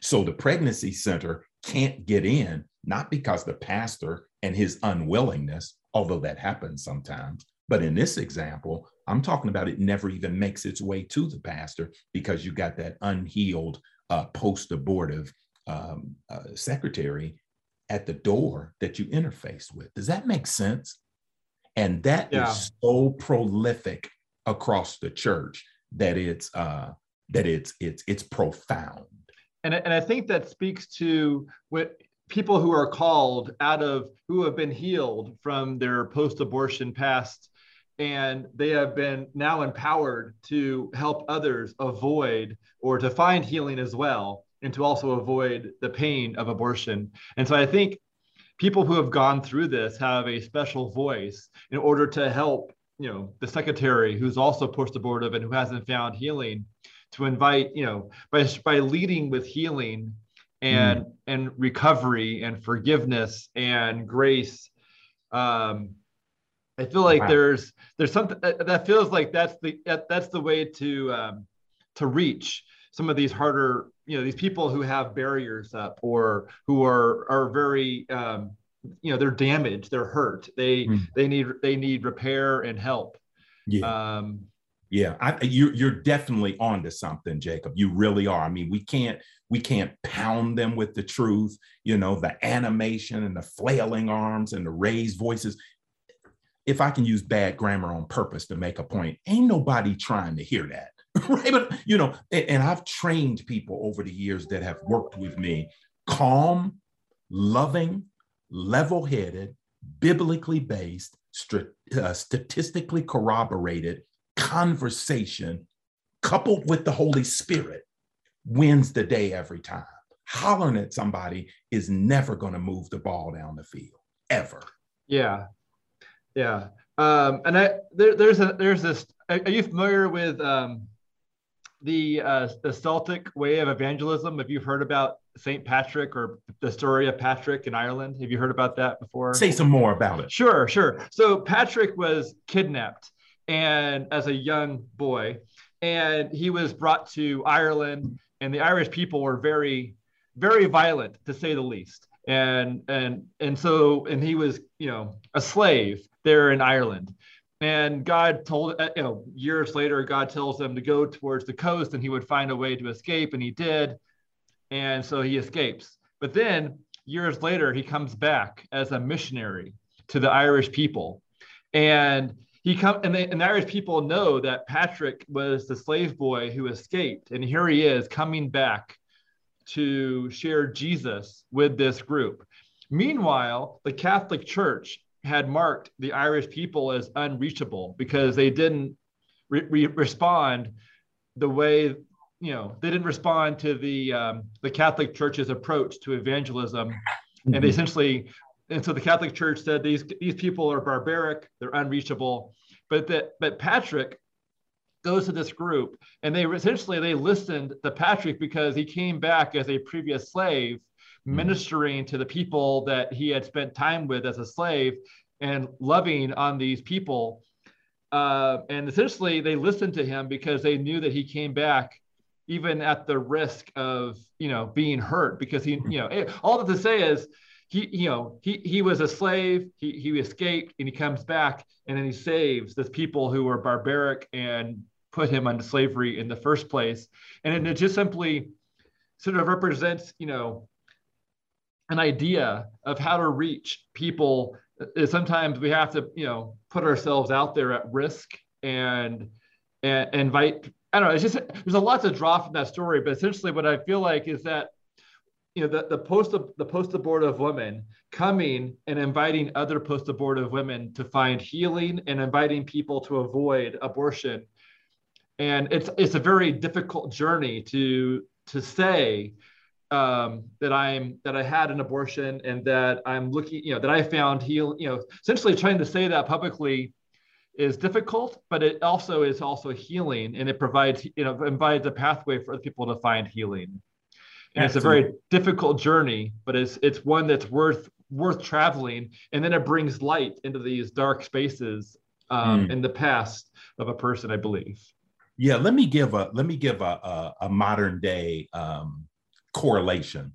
Speaker 2: So the pregnancy center can't get in, not because the pastor and his unwillingness, although that happens sometimes, but in this example, I'm talking about it never even makes its way to the pastor because you got that unhealed uh, post abortive um, uh, secretary at the door that you interface with. Does that make sense? And that yeah. is so prolific across the church that it's uh, that it's it's it's profound
Speaker 1: and, and I think that speaks to what people who are called out of who have been healed from their post-abortion past and they have been now empowered to help others avoid or to find healing as well and to also avoid the pain of abortion. And so i think people who have gone through this have a special voice in order to help you know the secretary who's also post-abortive and who hasn't found healing to invite you know by by leading with healing and mm. and recovery and forgiveness and grace um i feel like wow. there's there's something that feels like that's the that's the way to um to reach some of these harder you know these people who have barriers up or who are are very um you know they're damaged they're hurt they mm. they need they need repair and help
Speaker 2: yeah um yeah, I, you, you're definitely on to something, Jacob. You really are. I mean, we can't we can't pound them with the truth. You know, the animation and the flailing arms and the raised voices. If I can use bad grammar on purpose to make a point, ain't nobody trying to hear that, [laughs] right? But you know, and, and I've trained people over the years that have worked with me, calm, loving, level-headed, biblically based, st- uh, statistically corroborated conversation coupled with the Holy Spirit, wins the day every time. Hollering at somebody is never going to move the ball down the field, ever.
Speaker 1: Yeah. Yeah. Um, and I, there, there's a, there's this, are you familiar with um, the, uh, the Celtic way of evangelism? Have you heard about St. Patrick or the story of Patrick in Ireland? Have you heard about that before?
Speaker 2: Say some more about it.
Speaker 1: Sure, sure. So Patrick was kidnapped and as a young boy, and he was brought to Ireland, and the Irish people were very, very violent to say the least. And and and so and he was you know a slave there in Ireland. And God told, uh, you know, years later, God tells them to go towards the coast and he would find a way to escape. And he did. And so he escapes. But then years later, he comes back as a missionary to the Irish people. And he come and, they, and the Irish people know that Patrick was the slave boy who escaped. And here he is coming back to share Jesus with this group. Meanwhile, the Catholic Church had marked the Irish people as unreachable because they didn't re- re- respond the way you know they didn't respond to the um, the Catholic Church's approach to evangelism, mm-hmm. and essentially, and so the Catholic Church said these these people are barbaric, they're unreachable, but that but Patrick goes to this group and they essentially they listened to Patrick because he came back as a previous slave mm-hmm. ministering to the people that he had spent time with as a slave and loving on these people. Uh, and essentially, they listened to him because they knew that he came back even at the risk of you know being hurt because he you know eh, all that to say is he you know he he was a slave he he escaped and he comes back and then he saves the people who were barbaric and put him into slavery in the first place. And it just simply sort of represents you know an idea of how to reach people. Uh, sometimes we have to you know put ourselves out there at risk and and invite i don't know it's just there's a lot to draw from that story but essentially what i feel like is that you know the, the post the post abortive women coming and inviting other post abortive women to find healing and inviting people to avoid abortion and it's it's a very difficult journey to to say um, that I'm that I had an abortion and that I'm looking, you know, that I found heal, you know, essentially trying to say that publicly is difficult, but it also is also healing and it provides, you know, provides a pathway for other people to find healing. And it's a very difficult journey, but it's it's one that's worth worth traveling. And then it brings light into these dark spaces um, mm. in the past of a person, I believe.
Speaker 2: Yeah, let me give a let me give a a, a modern day um, correlation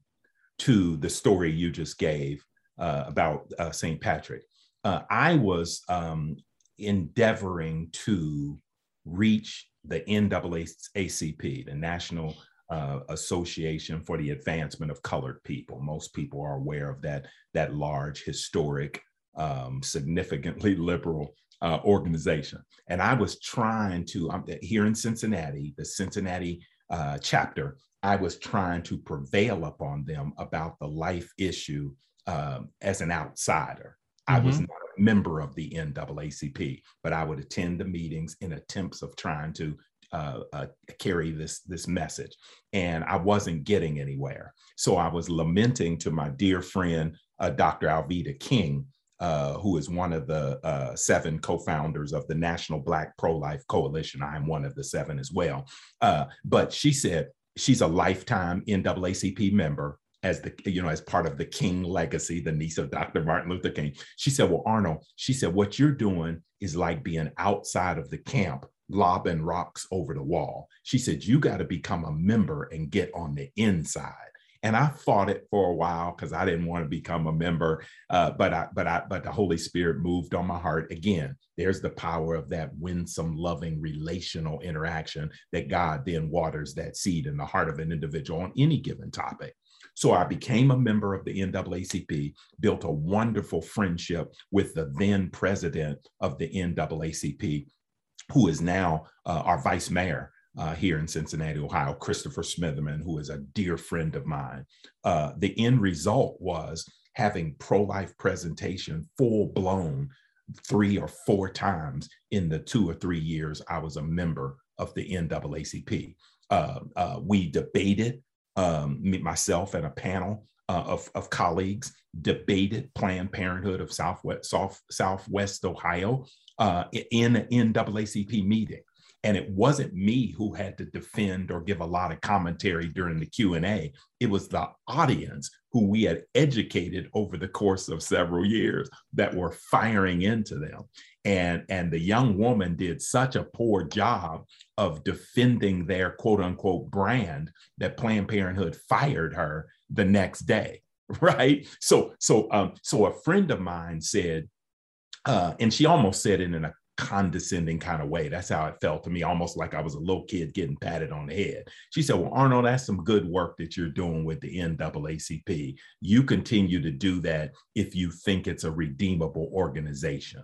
Speaker 2: to the story you just gave uh, about uh, St. Patrick. Uh, I was um, endeavoring to reach the NAACP, the National uh, Association for the Advancement of Colored People. Most people are aware of that, that large, historic, um, significantly [laughs] liberal uh, organization. And I was trying to, um, here in Cincinnati, the Cincinnati uh, chapter I was trying to prevail upon them about the life issue um, as an outsider. Mm-hmm. I was mm-hmm. not a member of the NAACP, but I would attend the meetings in attempts of trying to uh, uh, carry this this message, and I wasn't getting anywhere. So I was lamenting to my dear friend uh, Dr. Alveda King, uh, who is one of the uh, seven co-founders of the National Black Pro-Life Coalition. I'm one of the seven as well. Uh, but she said, she's a lifetime NAACP member as the you know as part of the King legacy, the niece of Dr. Martin Luther King. She said, "Well, Arnold," she said, "what you're doing is like being outside of the camp." Lobbing rocks over the wall. She said, You got to become a member and get on the inside and I fought it for a while because I didn't want to become a member. Uh, but I, but I, but the Holy Spirit moved on my heart again. There's the power of that winsome, loving, relational interaction that God then waters that seed in the heart of an individual on any given topic. So I became a member of the NAACP, built a wonderful friendship with the then president of the NAACP, who is now uh, our vice mayor uh, here in Cincinnati, Ohio, Christopher Smitherman, who is a dear friend of mine. Uh, the end result was having pro life presentation full blown three or four times in the two or three years I was a member of the NAACP. Uh, uh, we debated, um, myself and a panel uh, of, of colleagues debated Planned Parenthood of Southwest, South, Southwest Ohio uh, in an NAACP meeting. And it wasn't me who had to defend or give a lot of commentary during the Q&A. It was the audience who we had educated over the course of several years that were firing into them. And, and the young woman did such a poor job of defending their quote unquote brand that Planned Parenthood fired her the next day. [laughs] Right. So, so, um, so a friend of mine said, uh, and she almost said it in a condescending kind of way. That's how it felt to me, almost like I was a little kid getting patted on the head. She said, Well, Arnold, that's some good work that you're doing with the NAACP. You continue to do that if you think it's a redeemable organization.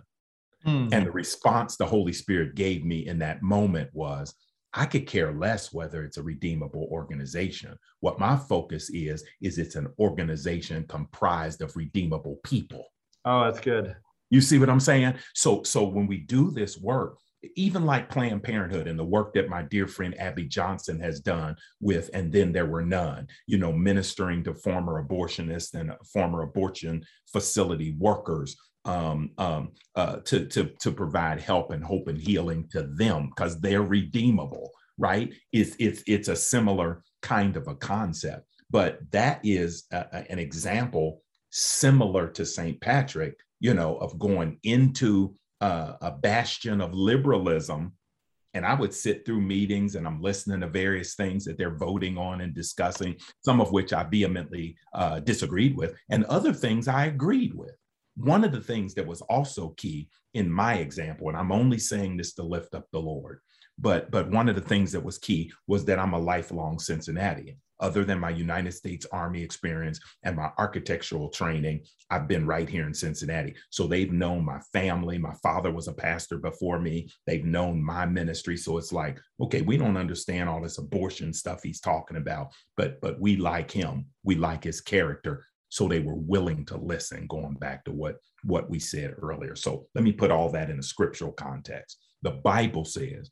Speaker 2: Mm. And the response the Holy Spirit gave me in that moment was, I could care less whether it's a redeemable organization. What my focus is, is it's an organization comprised of redeemable people.
Speaker 1: Oh, that's good.
Speaker 2: You see what I'm saying? So, so when we do this work, even like Planned Parenthood and the work that my dear friend Abby Johnson has done with, and then there were none, you know, ministering to former abortionists and former abortion facility workers um, um, uh, to, to, to provide help and hope and healing to them because they're redeemable, right? It's, it's, it's a similar kind of a concept. But that is a, an example similar to St. Patrick you know, of going into a bastion of liberalism. And I would sit through meetings and I'm listening to various things that they're voting on and discussing, some of which I vehemently uh, disagreed with, and other things I agreed with. One of the things that was also key in my example, and I'm only saying this to lift up the Lord, but but one of the things that was key was that I'm a lifelong Cincinnatian other than my United States Army experience and my architectural training, I've been right here in Cincinnati. So they've known my family. My father was a pastor before me. They've known my ministry. So it's like, okay, we don't understand all this abortion stuff he's talking about, but but we like him. We like his character. So they were willing to listen, going back to what, what we said earlier. So let me put all that in a scriptural context. The Bible says,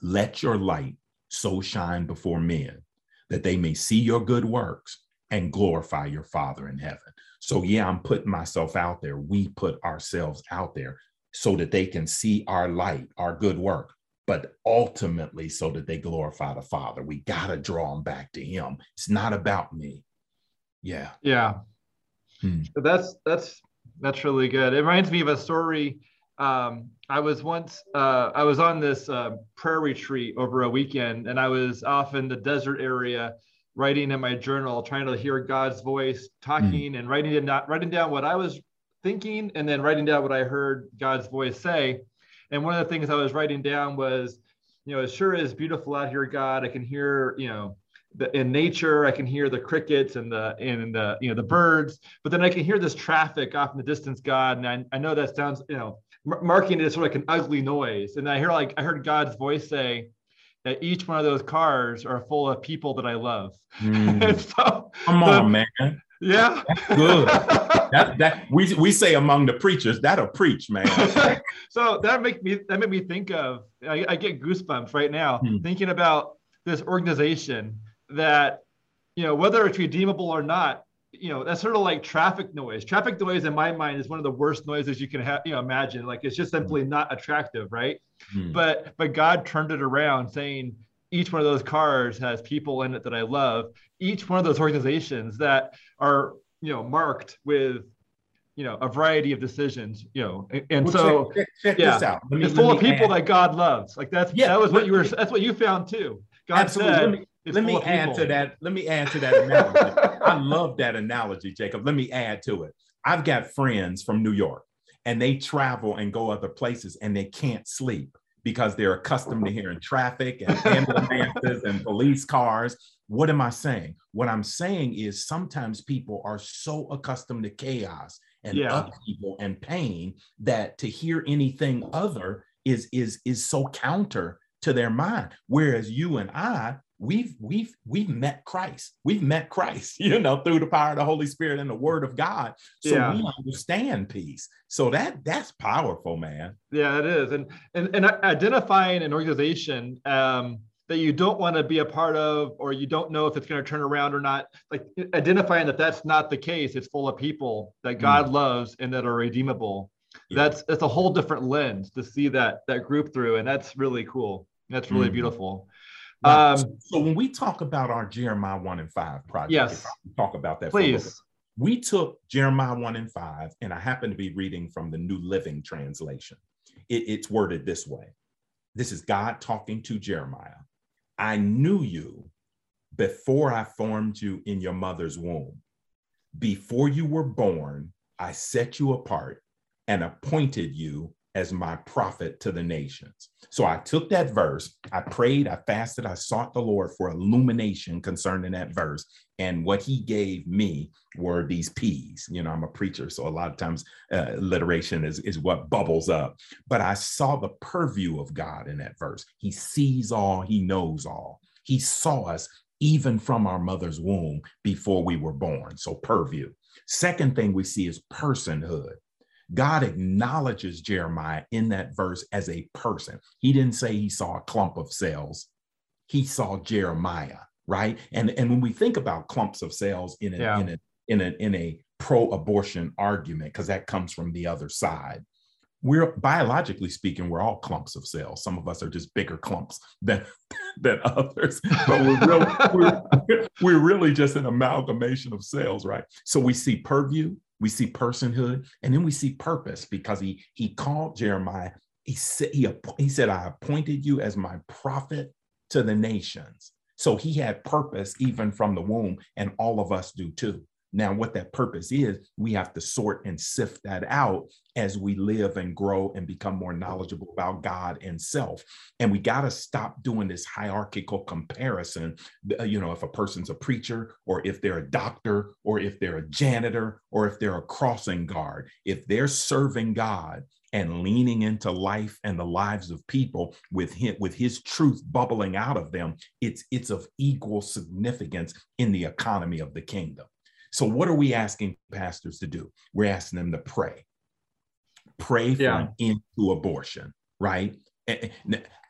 Speaker 2: let your light so shine before men that they may see your good works and glorify your Father in heaven. So, yeah, I'm putting myself out there. We put ourselves out there so that they can see our light, our good work, but ultimately so that they glorify the Father. We got to draw them back to Him. It's not about me. Yeah.
Speaker 1: Yeah. Hmm. That's, that's, that's really good. It reminds me of a story um, I was once uh, I was on this uh, prayer retreat over a weekend, and I was off in the desert area writing in my journal, trying to hear God's voice talking mm. and writing it down, writing down what I was thinking, and then writing down what I heard God's voice say. And one of the things I was writing down was, you know, it sure is beautiful out here, God. I can hear, you know, the, in nature i can hear the crickets and the and the you know the birds but then i can hear this traffic off in the distance god and i, I know that sounds you know marking it as sort of like an ugly noise. And I hear like I heard God's voice say that each one of those cars are full of people that I love.
Speaker 2: Mm. [laughs] so, Come on, the, man.
Speaker 1: Yeah,
Speaker 2: That's good. that that we we say among the preachers that'll preach, man. [laughs]
Speaker 1: so that make me that made me think of I, I get goosebumps right now hmm. thinking about this organization that you know whether it's redeemable or not you know that's sort of like traffic noise traffic noise in my mind is one of the worst noises you can have you know imagine like it's just simply mm. not attractive right mm. but but god turned it around saying each one of those cars has people in it that i love each one of those organizations that are you know marked with you know a variety of decisions you know and, and well, so check, check, check yeah me, it's full of people add. that god loves like that's yeah, that was what you were that's what you found too god
Speaker 2: absolutely. said let me add to that. Let me add to that analogy. I [laughs] love that analogy, Jacob. Let me add to it. I've got friends from New York and they travel and go other places and they can't sleep because they're accustomed to hearing traffic and [laughs] ambulances and police cars. What am I saying? What I'm saying is sometimes people are so accustomed to chaos and yeah. upheaval and pain that to hear anything other is is is so counter to their mind. Whereas you and I we've we've we've met Christ. We've met Christ, [laughs] you know, through the power of the Holy Spirit and the Word of God. So yeah. we understand peace. So that that's powerful, man.
Speaker 1: Yeah, it is. And and and identifying an organization um, that you don't want to be a part of, or you don't know if it's going to turn around or not. Like identifying that that's not the case. It's full of people that God mm. loves and that are redeemable. Yeah. That's that's a whole different lens to see that that group through, and that's really cool. That's really mm. beautiful.
Speaker 2: Um, so when we talk about our Jeremiah 1 and 5 project,
Speaker 1: yes.
Speaker 2: talk about that.
Speaker 1: Please.
Speaker 2: We took Jeremiah 1 and 5, and I happen to be reading from the New Living Translation. It, it's worded this way This is God talking to Jeremiah. I knew you before I formed you in your mother's womb. Before you were born, I set you apart and appointed you as my prophet to the nations. So I took that verse, I prayed, I fasted, I sought the Lord for illumination concerning that verse. And what he gave me were these P's. You know, I'm a preacher, so a lot of times uh, alliteration is, is what bubbles up. But I saw the purview of God in that verse. He sees all, he knows all. He saw us even from our mother's womb before we were born. So, purview. Second thing we see is personhood. God acknowledges Jeremiah in that verse as a person. He didn't say he saw a clump of cells, he saw Jeremiah, right? And, and when we think about clumps of cells in a, yeah. in a, in a, in a pro-abortion argument, because that comes from the other side, we're biologically speaking, we're all clumps of cells. Some of us are just bigger clumps than [laughs] than others, but we're really, we're, [laughs] we're really just an amalgamation of cells, right? So we see purview, we see personhood, and then we see purpose because he he called Jeremiah. He said he, he said, "I appointed you as my prophet to the nations." So he had purpose even from the womb, and all of us do too. Now, what that purpose is, we have to sort and sift that out as we live and grow and become more knowledgeable about God and self. And we got to stop doing this hierarchical comparison. Uh, you know, if a person's a preacher, or if they're a doctor, or if they're a janitor, or if they're a crossing guard, if they're serving God, and leaning into life and the lives of people with him, with his truth bubbling out of them, it's it's of equal significance in the economy of the kingdom. So, what are we asking pastors to do? We're asking them to pray. Pray for yeah. an end to abortion, right?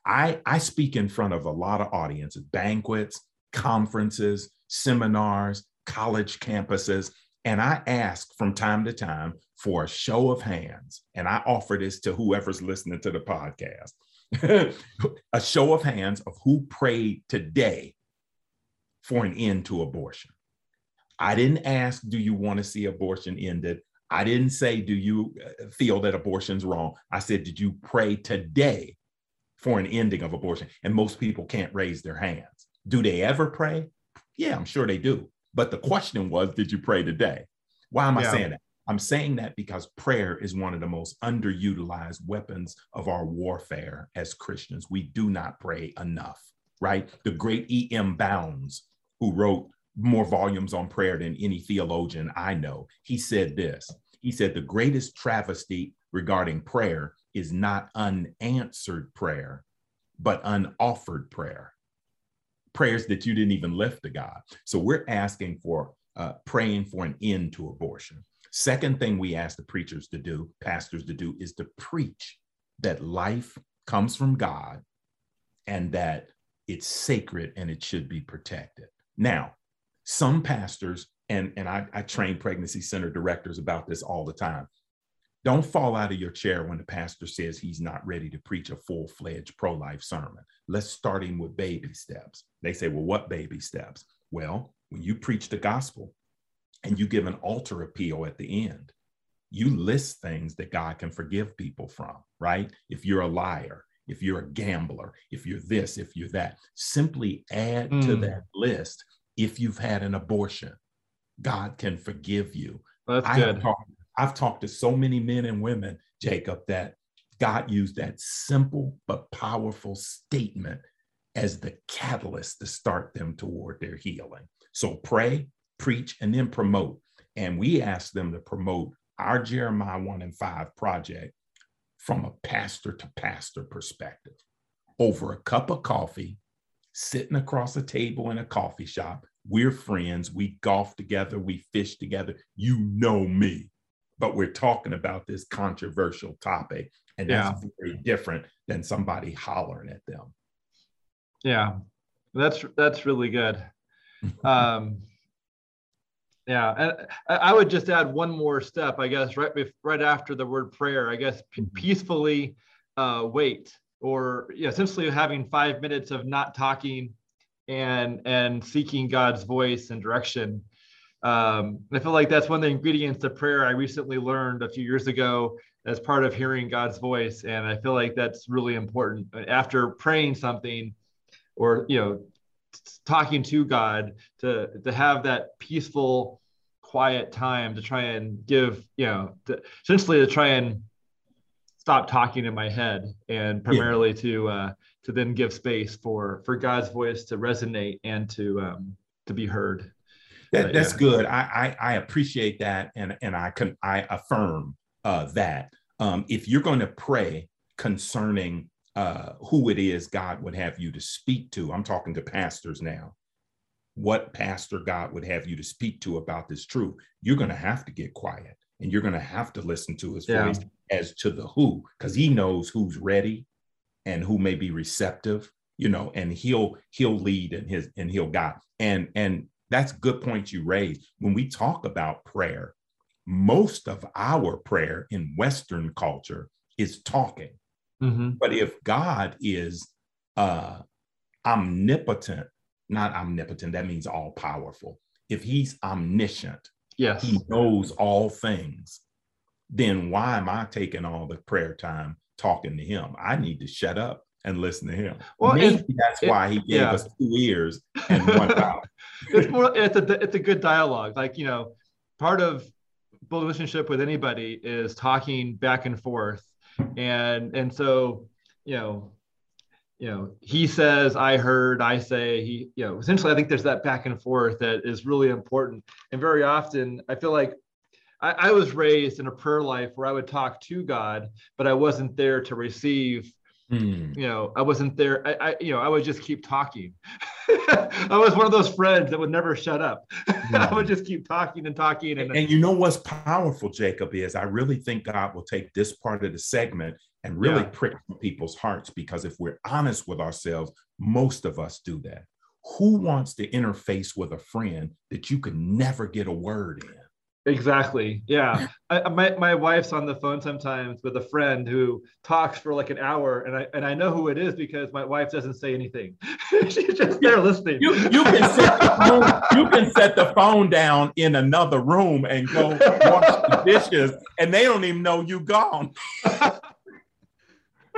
Speaker 2: I, I speak in front of a lot of audiences, banquets, conferences, seminars, college campuses, and I ask from time to time for a show of hands. And I offer this to whoever's listening to the podcast [laughs] a show of hands of who prayed today for an end to abortion. I didn't ask, do you want to see abortion ended? I didn't say, do you uh, feel that abortion's wrong? I said, did you pray today for an ending of abortion? And most people can't raise their hands. Do they ever pray? Yeah, I'm sure they do. But the question was, did you pray today? Why am I saying that? I'm saying that because prayer is one of the most underutilized weapons of our warfare as Christians. We do not pray enough, right? The great E.M. Bounds, who wrote more volumes on prayer than any theologian I know. He said this He said, The greatest travesty regarding prayer is not unanswered prayer, but unoffered prayer. Prayers that you didn't even lift to God. So we're asking for uh, praying for an end to abortion. Second thing we ask the preachers to do, pastors to do, is to preach that life comes from God and that it's sacred and it should be protected. Now, some pastors, and, and I, I train pregnancy center directors about this all the time. Don't fall out of your chair when the pastor says he's not ready to preach a full fledged pro life sermon. Let's start him with baby steps. They say, well, what baby steps? Well, when you preach the gospel and you give an altar appeal at the end, you list things that God can forgive people from, right? If you're a liar, if you're a gambler, if you're this, if you're that, simply add mm. to hmm. that list if you've had an abortion, God can forgive you.
Speaker 1: That's I good.
Speaker 2: Talked, I've talked to so many men and women, Jacob, that God used that simple but powerful statement as the catalyst to start them toward their healing. So pray, preach, and then promote. And we ask them to promote our Jeremiah 1 and 5 project from a pastor to pastor perspective over a cup of coffee sitting across a table in a coffee shop. We're friends. We golf together. We fish together. You know me. But we're talking about this controversial topic. And that's yeah. very different than somebody hollering at them.
Speaker 1: Yeah, that's that's really good. [laughs] Um, yeah, and I would just add one more step, I guess, right right after the word prayer. I guess mm-hmm. peacefully uh, wait, or yeah, essentially having five minutes of not talking and and seeking God's voice and direction. Um, I feel like that's one of the ingredients of prayer I recently learned a few years ago as part of hearing God's voice, and I feel like that's really important. After praying something, or you know, talking to God, to to have that peaceful, quiet time to try and give, you know, to, essentially to try and stop talking in my head and primarily yeah. to uh, to then give space for for God's voice to resonate and to um, to be heard.
Speaker 2: That, that's yeah. good. I, I, I appreciate that, and and I can I affirm uh, that um, if you're going to pray concerning uh, who it is God would have you to speak to, I'm talking to pastors now. What pastor God would have you to speak to about this truth, you're going to have to get quiet and you're going to have to listen to his yeah. voice as to the who because he knows who's ready and who may be receptive you know and he'll he'll lead and his and he'll guide and and that's good point you raised when we talk about prayer most of our prayer in western culture is talking mm-hmm. but if god is uh omnipotent not omnipotent that means all powerful if he's omniscient
Speaker 1: yes
Speaker 2: he knows all things then why am I taking all the prayer time talking to him? I need to shut up and listen to him. Well, maybe that's it, why he gave yeah. us two ears and one mouth. [laughs]
Speaker 1: it's more it's a it's a good dialogue. Like you know, part of relationship with anybody is talking back and forth, and and so you know. You know, he says, I heard, I say, he, you know, essentially, I think there's that back and forth that is really important. And very often, I feel like I, I, was raised in a prayer life where I would talk to God, but I wasn't there to receive. Hmm. You know, I wasn't there. I, I, you know, I would just keep talking. [laughs] I was one of those friends that would never shut up. [laughs] I would just keep talking and talking. And,
Speaker 2: and you know what's powerful, Jacob, is I really think God will take this part of the segment and really yeah. prick people's hearts because if we're honest with ourselves, most of us do that. Who wants to interface with a friend that you can never get a word in?
Speaker 1: Exactly. Yeah. I, my, my wife's on the phone sometimes with a friend who talks for like an hour, and I and I know who it is because my wife doesn't say anything. [laughs] She's just there listening.
Speaker 2: You, you can set the phone, you can set the phone down in another room and go wash the dishes, and they don't even know you gone. [laughs]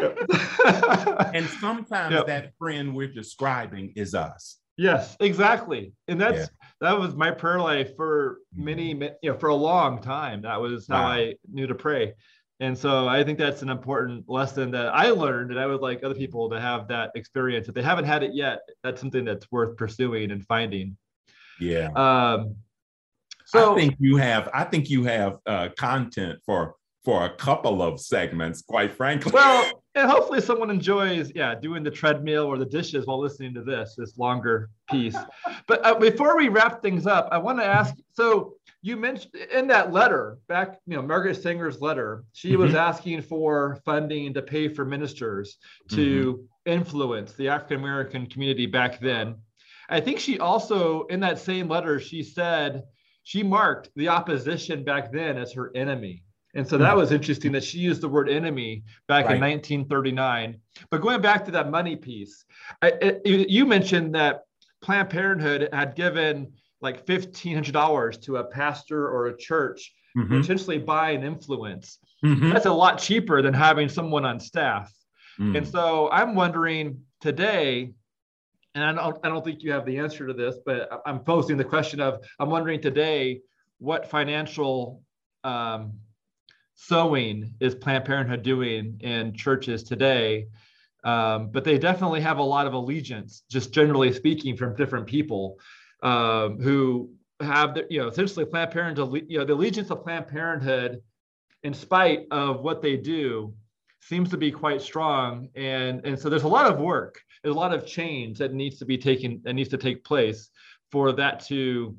Speaker 2: [laughs] and sometimes yep. that friend we're describing is us.
Speaker 1: Yes, exactly. And that's yeah. that was my prayer life for many, mm-hmm. you know, for a long time. That was how wow. I knew to pray. And so I think that's an important lesson that I learned, and I would like other people to have that experience. If they haven't had it yet, that's something that's worth pursuing and finding.
Speaker 2: Yeah. Um, so I think you have. I think you have uh, content for for a couple of segments, quite frankly.
Speaker 1: Well, and hopefully someone enjoys, yeah, doing the treadmill or the dishes while listening to this, this longer piece. [laughs] but uh, before we wrap things up, I want to ask, so you mentioned in that letter back, you know, Margaret Sanger's letter, she mm-hmm. was asking for funding to pay for ministers to mm-hmm. influence the African American community back then. I think she also, in that same letter, she said she marked the opposition back then as her enemy. And so that hmm. was interesting that she used the word enemy back right. in 1939. But going back to that money piece, I, it, you mentioned that Planned Parenthood had given like $1,500 to a pastor or a church, mm-hmm. essentially buy an influence. Mm-hmm. That's a lot cheaper than having someone on staff. Mm. And so I'm wondering today, and I don't, I don't think you have the answer to this, but I'm posing the question of I'm wondering today what financial um, sowing is Planned Parenthood doing in churches today? Um, but they definitely have a lot of allegiance, just generally speaking, from different people um, who have, the, you know, essentially Planned Parenthood, you know, the allegiance of Planned Parenthood, in spite of what they do, seems to be quite strong, and and so there's a lot of work. There's a lot of change that needs to be taken that needs to take place for that to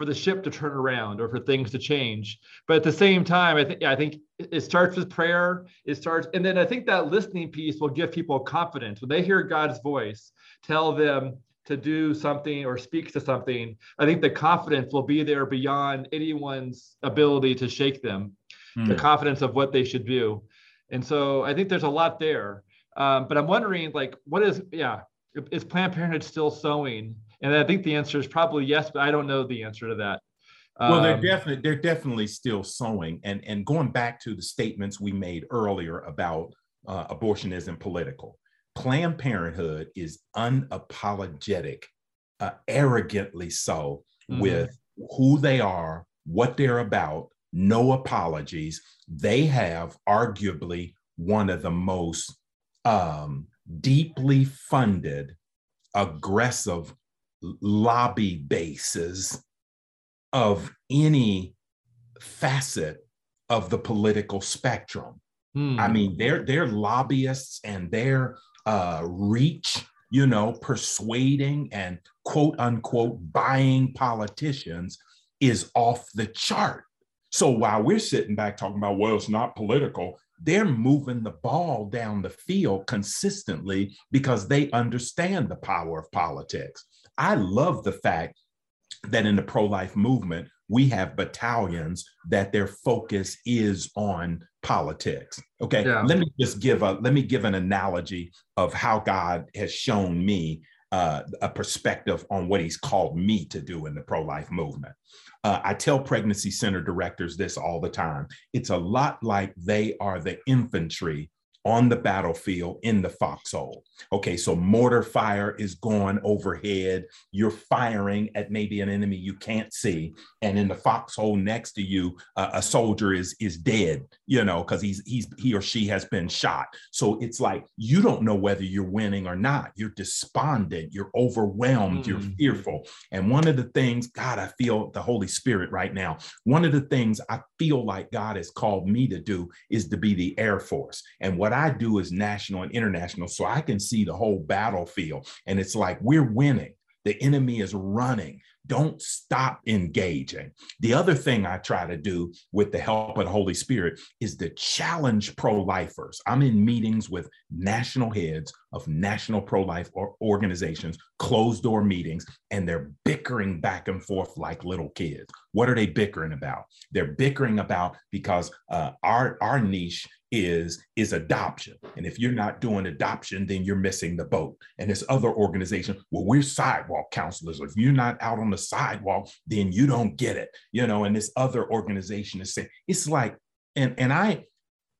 Speaker 1: for the ship to turn around or for things to change. But at the same time, I think I think it starts with prayer. It starts, and then I think that listening piece will give people confidence when they hear God's voice tell them to do something or speak to something. I think the confidence will be there beyond anyone's ability to shake them. Mm. The confidence of what they should do, and so I think there's a lot there. Um, but I'm wondering, like, what is yeah, is Planned Parenthood still sowing? And I think the answer is probably yes, but I don't know the answer to that.
Speaker 2: Well, they're um, definitely they're definitely still sowing, and and going back to the statements we made earlier about uh, abortion isn't political. Planned Parenthood is unapologetic, uh, arrogantly so, mm-hmm. with who they are, what they're about, no apologies. They have arguably one of the most um, deeply funded, aggressive lobby bases of any facet of the political spectrum. Hmm. I mean, their their lobbyists and their uh, reach, you know, persuading and quote unquote buying politicians is off the chart. So while we're sitting back talking about, well, it's not political, they're moving the ball down the field consistently because they understand the power of politics. I love the fact that in the pro life movement, we have battalions that their focus is on politics. Okay. Yeah. Let me just give a let me give an analogy of how God has shown me uh, a perspective on what he's called me to do in the pro life movement. Uh, I tell pregnancy center directors this all the time. It's a lot like they are the infantry on the battlefield in the foxhole. Okay, so mortar fire is going overhead. You're firing at maybe an enemy you can't see, and in the foxhole next to you, uh, a soldier is is dead. You know, because he's he's he or she has been shot. So it's like you don't know whether you're winning or not. You're despondent. You're overwhelmed. Mm. You're fearful. And one of the things, God, I feel the Holy Spirit right now. One of the things I feel like God has called me to do is to be the Air Force. And what I do is national and international, so I can see the whole battlefield. And it's like we're winning. The enemy is running. Don't stop engaging. The other thing I try to do with the help of the Holy Spirit is to challenge pro lifers. I'm in meetings with national heads of national pro life organizations, closed door meetings, and they're bickering back and forth like little kids. What are they bickering about? They're bickering about because uh, our, our niche is is adoption. And if you're not doing adoption then you're missing the boat. And this other organization well we're sidewalk counselors. If you're not out on the sidewalk then you don't get it you know and this other organization is saying it's like and and i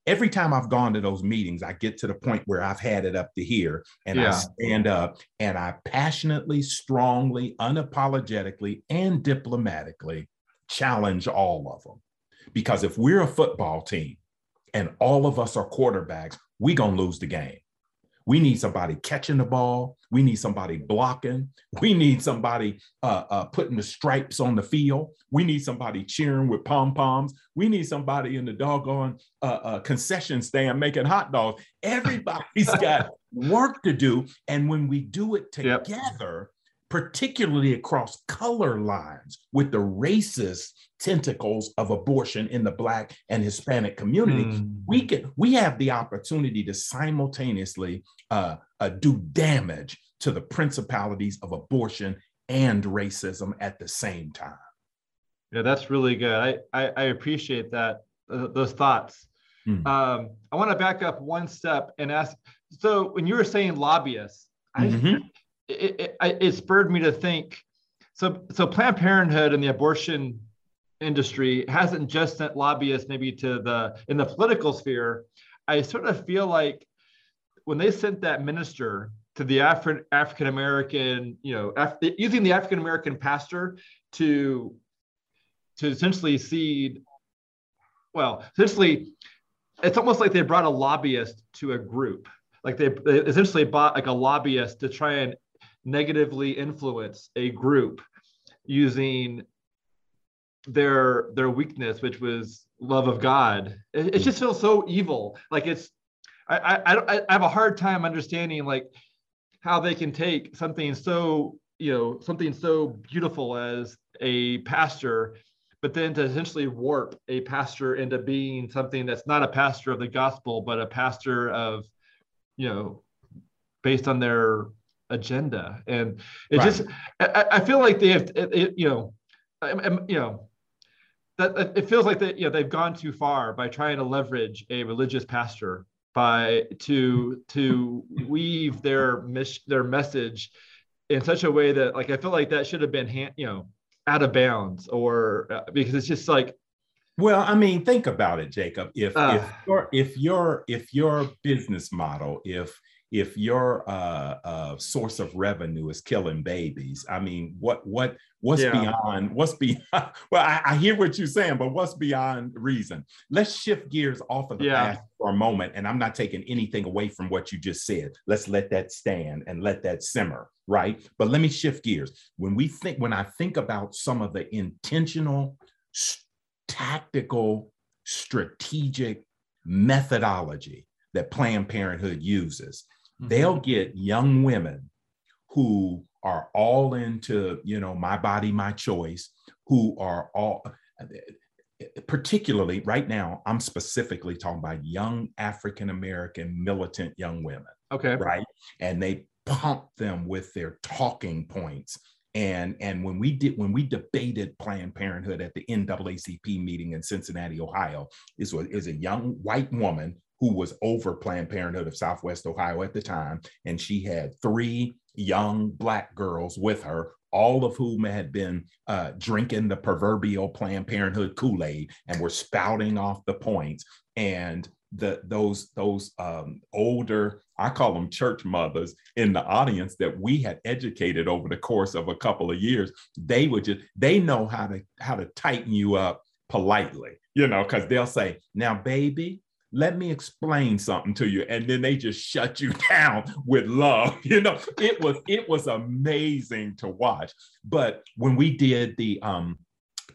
Speaker 2: every time i've gone to those meetings i get to the point where i've had it up to here and yeah. i stand up and i passionately strongly unapologetically and diplomatically challenge all of them. Because if we're a football team and all of us are quarterbacks, we gonna lose the game. We need somebody catching the ball. We need somebody blocking. We need somebody uh, uh, putting the stripes on the field. We need somebody cheering with pom poms. We need somebody in the doggone uh, uh concession stand making hot dogs. Everybody's [laughs] got work to do. And when we do it together, particularly across color lines with the racist tentacles of abortion in the black and hispanic community mm. we can we have the opportunity to simultaneously uh, uh, do damage to the principalities of abortion and racism at the same time
Speaker 1: yeah that's really good i i, I appreciate that uh, those thoughts mm. um, i want to back up one step and ask so when you were saying lobbyists mm-hmm. I, it, it, it spurred me to think. So, so Planned Parenthood and the abortion industry hasn't just sent lobbyists maybe to the in the political sphere. I sort of feel like when they sent that minister to the Afri- African American, you know, Af- using the African American pastor to to essentially seed, well, essentially, it's almost like they brought a lobbyist to a group. Like they, they essentially bought like a lobbyist to try and negatively influence a group using their their weakness which was love of god. It, it, just feels so evil. Like it's I, I I have a hard time understanding like how they can take something so you know something so beautiful as a pastor but then to essentially warp a pastor into being something that's not a pastor of the gospel but a pastor of you know based on their agenda. And it right. just I, I, feel like they have it, it, you know you know that it feels like that you know they've gone too far by trying to leverage a religious pastor by to to weave their mis- their message in such a way that like I feel like that should have been hand, you know out of bounds or uh, because it's just like
Speaker 2: well i mean think about it jacob. If uh, if your if your if your business model if if your uh, uh, source of revenue is killing babies i mean what what what's yeah. beyond what's beyond [laughs] well I, I, hear what you're saying but what's beyond reason let's shift gears off of the yeah. past for a moment and i'm not taking anything away from what you just said let's let that stand and let that simmer right but let me shift gears when we think when i think about some of the intentional tactical strategic methodology that planned parenthood uses mm-hmm. they'll get young women who are all into, you know, my body, my choice, who are all, particularly right now, I'm specifically talking about young African American militant young women.
Speaker 1: Okay.
Speaker 2: Right. And they pump them with their talking points. And, and when we did when we debated Planned Parenthood at the NAACP meeting in Cincinnati, Ohio, is is a young white woman who was over Planned Parenthood of Southwest Ohio at the time, and she had three young black girls with her, all of whom had been uh, drinking the proverbial Planned Parenthood Kool Aid and were spouting off the points. And the those those um, older I call them church mothers in the audience that we had educated over the course of a couple of years. They would just they know how to how to tighten you up politely, you know, because they'll say, "Now, baby, let me explain something to you. And then they just shut you [laughs] down with love you know? It was it was amazing to watch. But when we did the um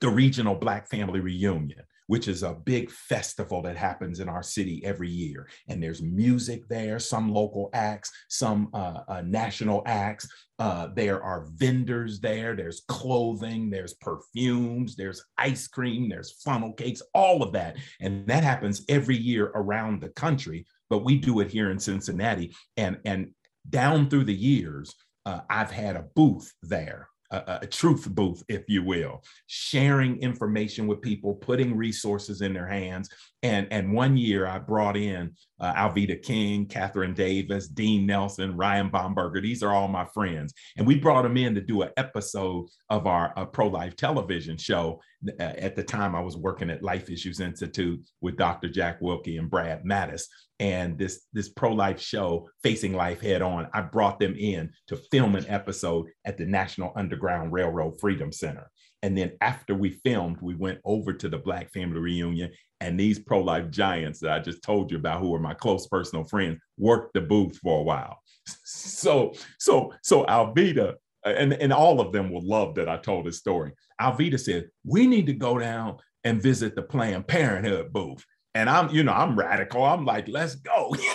Speaker 2: the regional black family reunion which is a big festival that happens in our city every year. And there's music there, some local acts, some uh, uh, national acts. Uh, there are vendors there, there's clothing, there's perfumes, there's ice cream, there's funnel cakes, all of that. And that happens every year around the country, but we do it here in Cincinnati. And, and down through the years, uh, I've had a booth there a, a, truth booth, if you will, sharing information with people, putting resources in their hands. And, and one year I brought in uh, Alveda King, Catherine Davis, Dean Nelson, Ryan Bomberger. These are all my friends. And we brought them in to do an episode of our uh, pro life television show. Uh, at the time, I was working at Life Issues Institute with Dr. Jack Willke and Brad Mattes and this this pro-life show facing life head on i brought them in to film an episode at the national underground railroad freedom center and then after we filmed we went over to the black family reunion and these pro-life giants that i just told you about who are my close personal friends worked the booth for a while [laughs] so so so alveda and, and all of them will love that i told this story alveda said we need to go down and visit the planned parenthood booth and I'm, you know, I'm radical. I'm like, let's go. [laughs]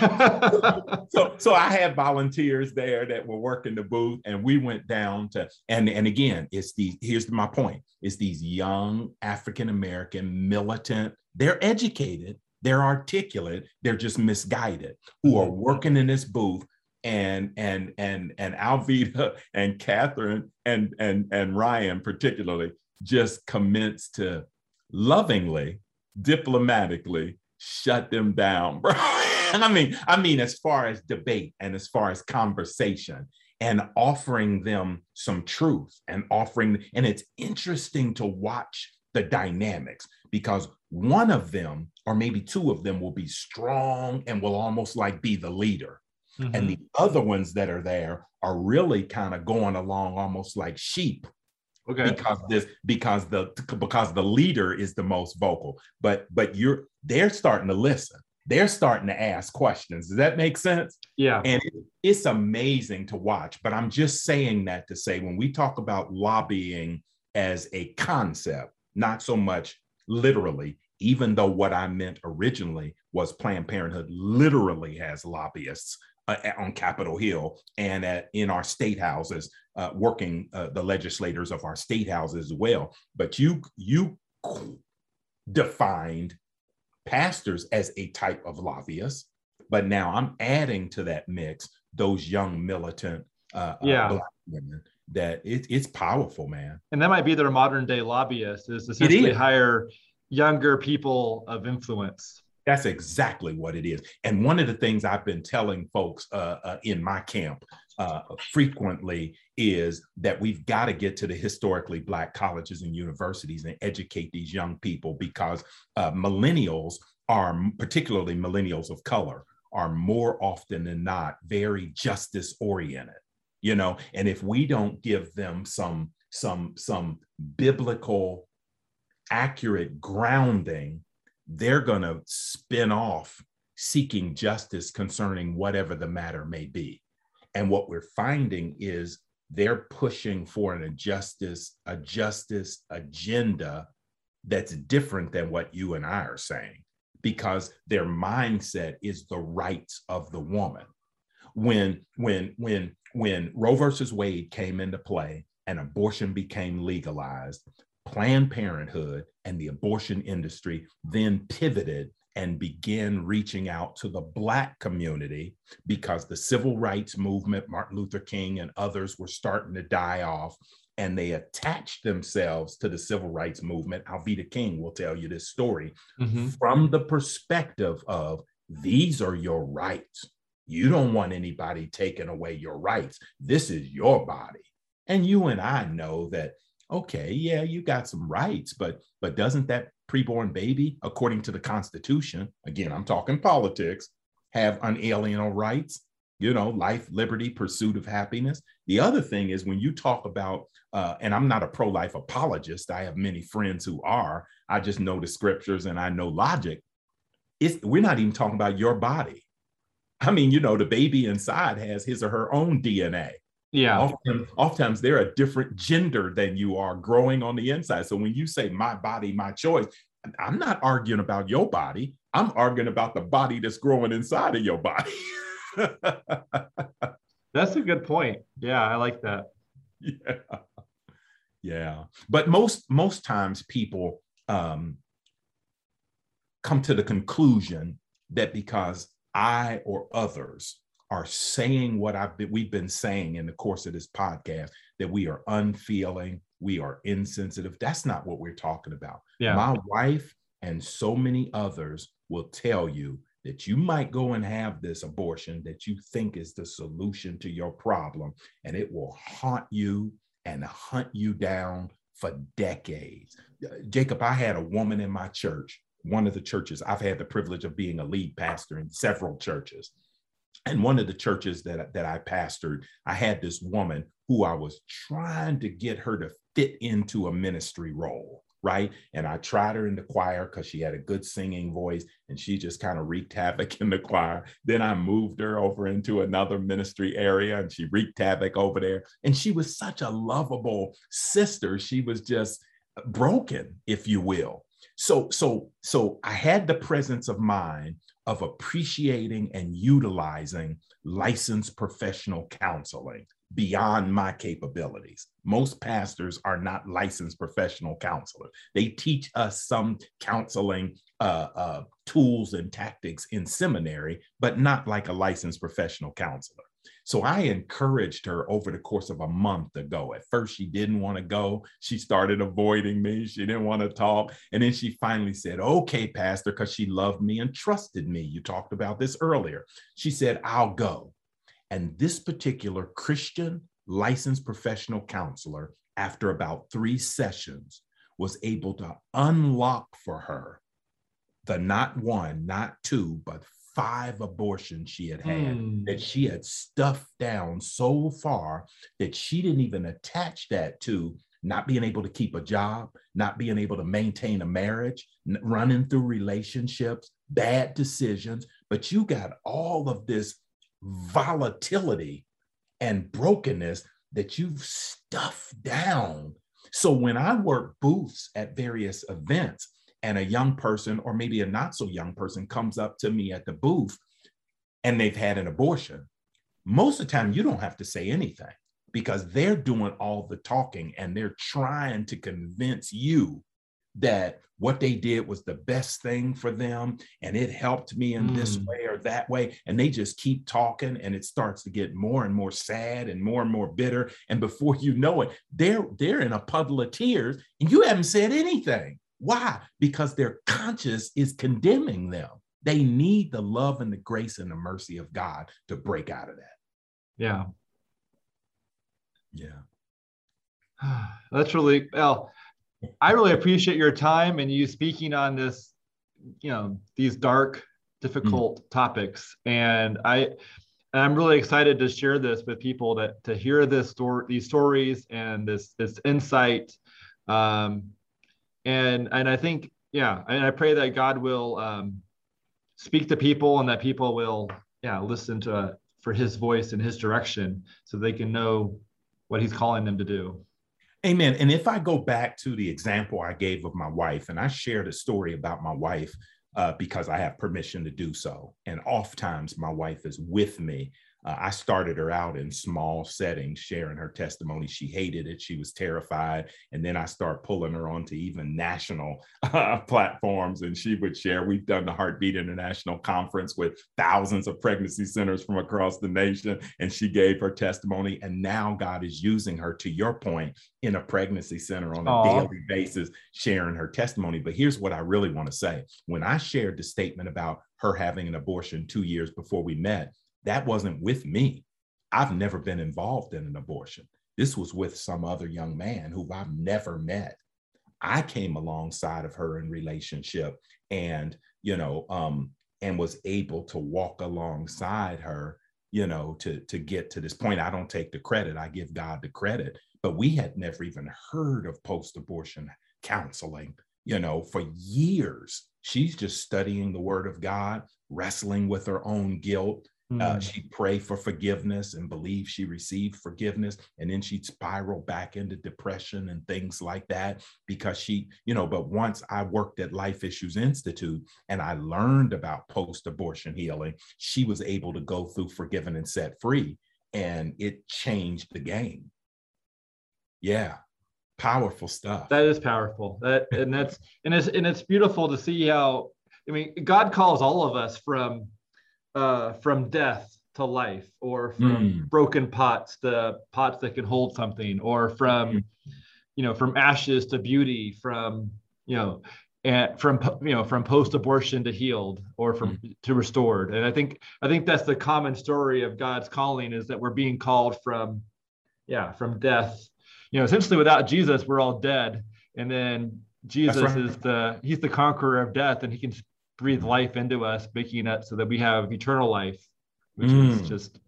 Speaker 2: [laughs] So, so I had volunteers there that were working the booth, and we went down to, and and again, it's the here's my point: it's these young African American militant. They're educated, they're articulate, they're just misguided, who are mm-hmm. working in this booth and and and and Alveda and Catherine and and and Ryan particularly just commenced to lovingly diplomatically shut them down, bro. [laughs] [laughs] I mean, I mean, as far as debate and as far as conversation and offering them some truth and offering, and it's interesting to watch the dynamics because one of them, or maybe two of them, will be strong and will almost like be the leader. Mm-hmm. And the other ones that are there are really kind of going along almost like sheep okay because this because the because the leader is the most vocal but but you're they're starting to listen they're starting to ask questions. Does that make sense?
Speaker 1: Yeah.
Speaker 2: And it's amazing to watch but i'm just saying that to say when we talk about lobbying as a concept not so much literally even though what I meant originally was Planned Parenthood literally has lobbyists uh, on Capitol Hill and at, in our state houses, uh, working uh, the legislators of our state houses as well. But you you defined pastors as a type of lobbyist, but now I'm adding to that mix those young militant uh, uh
Speaker 1: yeah.
Speaker 2: black women that it, it's powerful, man.
Speaker 1: And that might be their modern day lobbyist is essentially hire younger people of influence.
Speaker 2: That's exactly what it is. And one of the things I've been telling folks uh, uh, in my camp uh, frequently is that we've got to get to the historically Black colleges and universities and educate these young people because uh, millennials are, particularly millennials of color, are more often than not very justice oriented you know? And if we don't give them some some some biblical accurate grounding they're going to spin off seeking justice concerning whatever the matter may be and what we're finding is they're pushing for an justice a justice agenda that's different than what you and I are saying because their mindset is the rights of the woman. When when when when Roe versus Wade came into play and abortion became legalized, Planned Parenthood and the abortion industry then pivoted and begin reaching out to the Black community because the civil rights movement, Martin Luther King and others were starting to die off. And they attached themselves to the civil rights movement. Alveda King will tell you this story mm-hmm. from the perspective of these are your rights. You don't want anybody taking away your rights. This is your body. And you and I know that, okay, yeah, you got some rights, but but doesn't that preborn baby, according to the Constitution, again, I'm talking politics, have unalienable rights? You know, life, liberty, pursuit of happiness. The other thing is when you talk about, uh, and I'm not a pro life apologist, I have many friends who are, I just know the scriptures and I know logic. It's, we're not even talking about your body I mean, you know, the baby inside has his or her own DNA.
Speaker 1: Yeah.
Speaker 2: Often, oftentimes they're a different gender than you are growing on the inside. So when you say my body, my choice, I'm not arguing about your body. I'm arguing about the body that's growing inside of your body. [laughs]
Speaker 1: that's a good point. Yeah, I like that.
Speaker 2: Yeah. Yeah. But most most times people um come to the conclusion that because I or others are saying what I've been, we've been saying in the course of this podcast that we are unfeeling, we are insensitive. That's not what we're talking about.
Speaker 1: Yeah.
Speaker 2: My wife and so many others will tell you that you might go and have this abortion that you think is the solution to your problem, and it will haunt you and hunt you down for decades. Uh, Jacob, I had a woman in my church one of the churches, I've had the privilege of being a lead pastor in several churches. And one of the churches that, that I pastored, I had this woman who I was trying to get her to fit into a ministry role, right? And I tried her in the choir because she had a good singing voice and she just kind of wreaked havoc in the choir. Then I moved her over into another ministry area and she wreaked havoc over there. And she was such a lovable sister. She was just broken, if you will. So, so, so I had the presence of mind of appreciating and utilizing licensed professional counseling beyond my capabilities. Most pastors are not licensed professional counselors. They teach us some counseling uh, uh, tools and tactics in seminary, but not like a licensed professional counselor. So I encouraged her over the course of a month ago. At first, she didn't want to go. She started avoiding me. She didn't want to talk. And then she finally said, Okay, Pastor, because she loved me and trusted me. You talked about this earlier. She said, I'll go. And this particular Christian licensed professional counselor, after about three sessions, was able to unlock for her the not one, not two, but five abortions she had had mm. that she had stuffed down so far that she didn't even attach that to not being able to keep a job, not being able to maintain a marriage, running through relationships, bad decisions. But you got all of this volatility and brokenness that you've stuffed down. So when I work booths at various events, and a young person, or maybe a not so young person, comes up to me at the booth and they've had an abortion, most of the time you don't have to say anything because they're doing all the talking and they're trying to convince you that what they did was the best thing for them and it helped me in mm. this way or that way and they just keep talking and it starts to get more and more sad and more and more bitter and before you know it they're they're in a puddle of tears and you haven't said anything why? Because their conscience is condemning them. They need the love and the grace and the mercy of god to break out of that.
Speaker 1: Yeah.
Speaker 2: Yeah. [sighs]
Speaker 1: That's really well I really appreciate your time and you speaking on this, you know, these dark, difficult mm topics. And I, and I'm really excited to share this with people that to hear this story, these stories and this this insight. Um, and and I think yeah, and I pray that God will um, speak to people and that people will yeah listen to for His voice and His direction so they can know what He's calling them to do.
Speaker 2: Amen. And if I go back to the example I gave of my wife, and I shared a story about my wife uh, because I have permission to do so. And oftentimes my wife is with me uh, I started her out in small settings, sharing her testimony. She hated it. She was terrified. And then I start pulling her onto even national [laughs] uh, platforms, and she would share. We've done the Heartbeat International Conference with thousands of pregnancy centers from across the nation, and she gave her testimony. And now God is using her, to your point, in a pregnancy center on a Aww. daily basis, sharing her testimony. But here's what I really want to say when I shared the statement about her having an abortion two years before we met, that wasn't with me. I've never been involved in an abortion. This was with some other young man who I've never met. I came alongside of her in relationship and, you know, um, and was able to walk alongside her, you know, to, to get to this point. I don't take the credit, I give God the credit. But we had never even heard of post abortion counseling, you know, for years. She's just studying the word of God, wrestling with her own guilt, uh, mm. she'd pray for forgiveness and believe she received forgiveness. And then she'd spiral back into depression and things like that because she, you know, but once I worked at Life Issues Institute and I learned about post abortion healing, she was able to go through forgiven and set free. And it changed the game. Yeah powerful stuff
Speaker 1: that is powerful that and that's and it's and it's beautiful to see how i mean god calls all of us from uh, from death to life, or from mm. broken pots to pots that can hold something, or from mm. you know from ashes to beauty, from you know and from you know from post-abortion to healed or from mm. to restored and i think i think that's the common story of god's calling is that we're being called from yeah from death you know essentially without jesus we're all dead and then jesus right. is the he's the conqueror of death and he can breathe life into us, making it so that we have eternal life, which mm. is just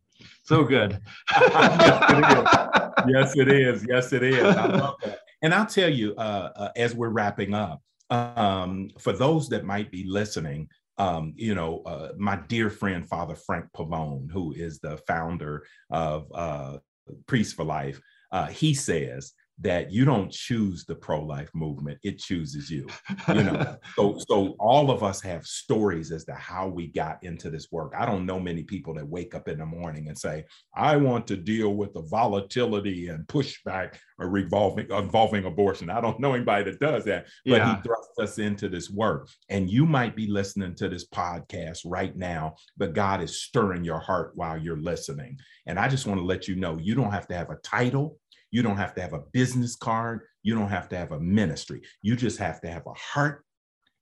Speaker 1: so good. [laughs]
Speaker 2: yes, it is. Yes, it is. I love. And I'll tell you, uh, uh, as we're wrapping up, um, for those that might be listening, um, you know, uh, my dear friend, Father Frank Pavone, who is the founder of uh, Priest for Life, uh, he says that you don't choose the pro-life movement it chooses you you know? [laughs] So so all of us have stories as to how we got into this work. I don't know many people that wake up in the morning and say i want to deal with the volatility and pushback or revolving involving abortion. I don't know anybody that does that but yeah. he thrusts us into this work. And you might be listening to this podcast right now but god is stirring your heart while you're listening. And i just want to let you know you don't have to have a title you don't have to have a business card. You don't have to have a ministry. You just have to have a heart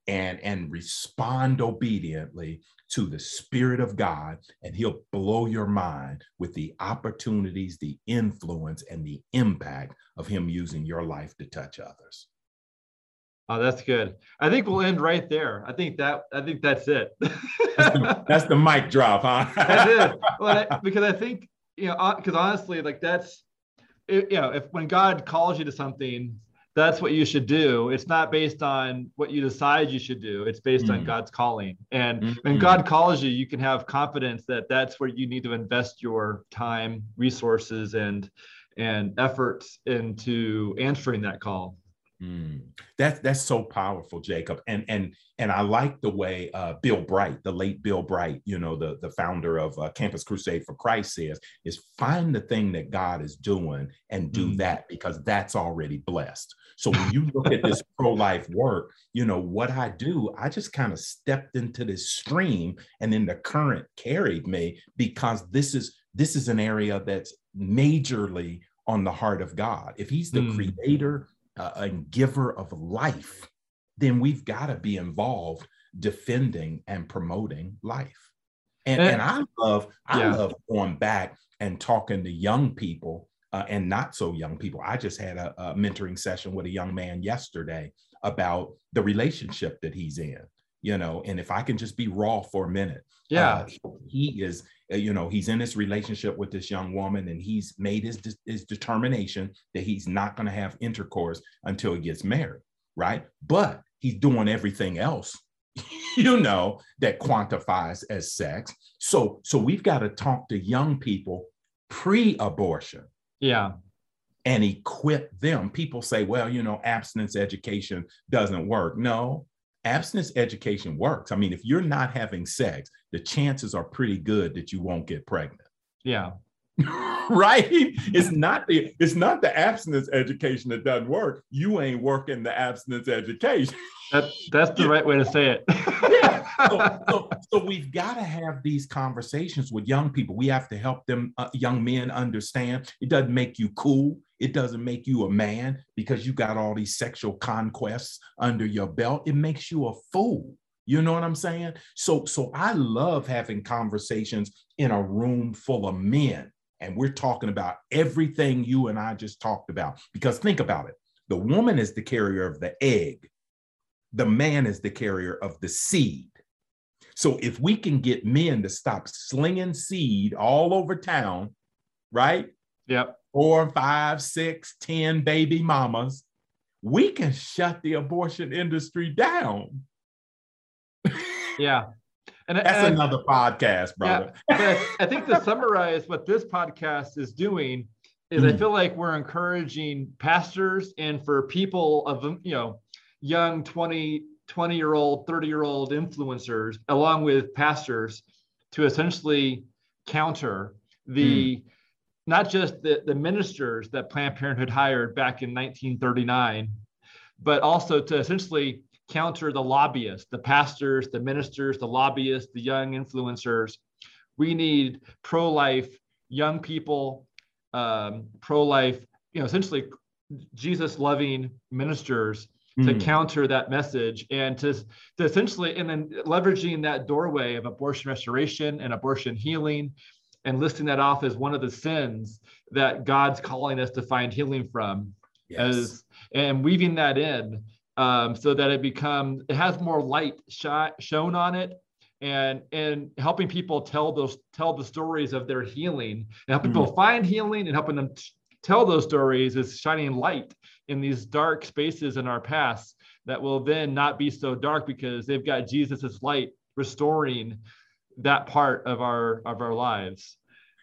Speaker 2: and and respond obediently to the spirit of God and he'll blow your mind with the opportunities, the influence and the impact of him using your life to touch others.
Speaker 1: Oh, that's good. I think we'll end right there. I think that I think that's it.
Speaker 2: that's, the, that's, the, mic drop, huh?
Speaker 1: that is. [laughs] Well, I, because I think you know, uh, because honestly, like that's it, you know, if when God calls you to something, that's what you should do. It's not based on what you decide you should do. It's based mm. on God's calling. And mm-hmm. when God calls you, you can have confidence that that's where you need to invest your time, resources, and and efforts into answering that call.
Speaker 2: Mm. That's that's so powerful, Jacob. And and and I like the way uh, Bill Bright, the late Bill Bright, you know, the the founder of uh, Campus Crusade for Christ, says is find the thing that God is doing and do mm. that because that's already blessed. So when you look at this [laughs] pro life work, you know what I do. I just kind of stepped into this stream, and then the current carried me because this is this is an area that's majorly on the heart of God. If He's the mm. creator uh, and giver of life, then we've got to be involved defending and promoting life. And, and, and I love, I yeah. love going back and talking to young people uh, and not so young people. I just had a, a, mentoring session with a young man yesterday about the relationship that he's in, you know, and if I can just be raw for a minute.
Speaker 1: Yeah. Uh,
Speaker 2: he, is uh, Uh, you know he's in this relationship with this young woman and he's made his his determination that he's not going to have intercourse until he gets married right? But he's doing everything else [laughs] you know that quantifies as sex. So so we've got to talk to young people pre-abortion.
Speaker 1: Yeah.
Speaker 2: And equip them. People say well you know abstinence education doesn't work. No abstinence education works. I mean, if you're not having sex, the chances are pretty good that you won't get pregnant.
Speaker 1: Yeah. [laughs]
Speaker 2: right? It's not the it's not the abstinence education that doesn't work. You ain't working the abstinence education.
Speaker 1: That, that's the right way to say it. [laughs]
Speaker 2: yeah. [laughs] So, so, so, we've got to have these conversations with young people. We have to help them, uh, young men, understand it doesn't make you cool. It doesn't make you a man because you got all these sexual conquests under your belt. It makes you a fool. You know what I'm saying? So, so I love having conversations in a room full of men. And we're talking about everything you and I just talked about. Because think about it the woman is the carrier of the egg, the man is the carrier of the seed. So if we can get men to stop slinging seed all over town, right?
Speaker 1: Yep
Speaker 2: four, five, six, ten baby mamas, we can shut the abortion industry down.
Speaker 1: Yeah.
Speaker 2: And that's and another podcast, brother.
Speaker 1: Yeah, I think to summarize what this podcast is doing is mm. I feel like we're encouraging pastors and for people of you know young 20 20 year old 30 year old influencers along with pastors to essentially counter the mm not just the, the ministers that Planned Parenthood hired back in 1939, but also to essentially counter the lobbyists, the pastors, the ministers, the lobbyists, the young influencers. We need pro life young people, um, pro life, you know, essentially Jesus loving ministers to mm. counter that message and to, to essentially, and then leveraging that doorway of abortion restoration and abortion healing and listing that off as one of the sins that God's calling us to find healing from, yes. as and weaving that in um, so that it becomes it has more light sh- shown on it, and and helping people tell those tell the stories of their healing and helping mm. people find healing and helping them t- tell those stories is shining light in these dark spaces in our past that will then not be so dark because they've got Jesus's light restoring that part of our of our lives.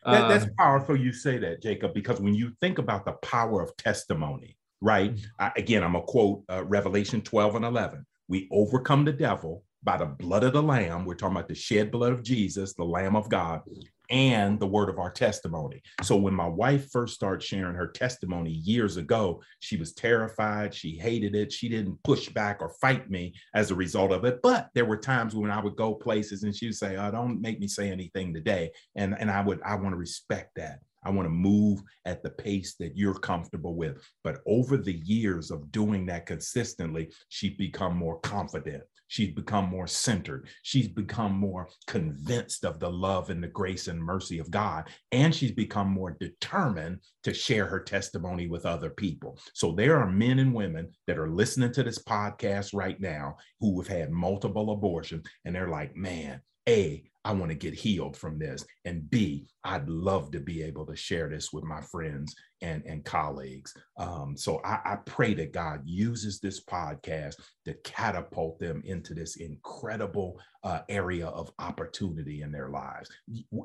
Speaker 2: That, that's um, powerful. You say that, Jacob, because when you think about the power of testimony, right? I, again, I'm going to quote uh, Revelation 12 and 11. We overcome the devil by the blood of the Lamb. We're talking about the shed blood of Jesus, the Lamb of God, and the word of our testimony. So when my wife first started sharing her testimony years ago, she was terrified. She hated it. She didn't push back or fight me as a result of it. But there were times when I would go places and she would say, oh, don't make me say anything today. And, and I would, I want to respect that. I want to move at the pace that you're comfortable with. But over the years of doing that consistently, she's become more confident. She's become more centered. She's become more convinced of the love and the grace and mercy of God. And she's become more determined to share her testimony with other people. So there are men and women that are listening to this podcast right now who have had multiple abortions, and they're like, man, A, I want to get healed from this. And B, I'd love to be able to share this with my friends and, and colleagues. Um, so I, I pray that God uses this podcast to catapult them into this incredible uh, area of opportunity in their lives.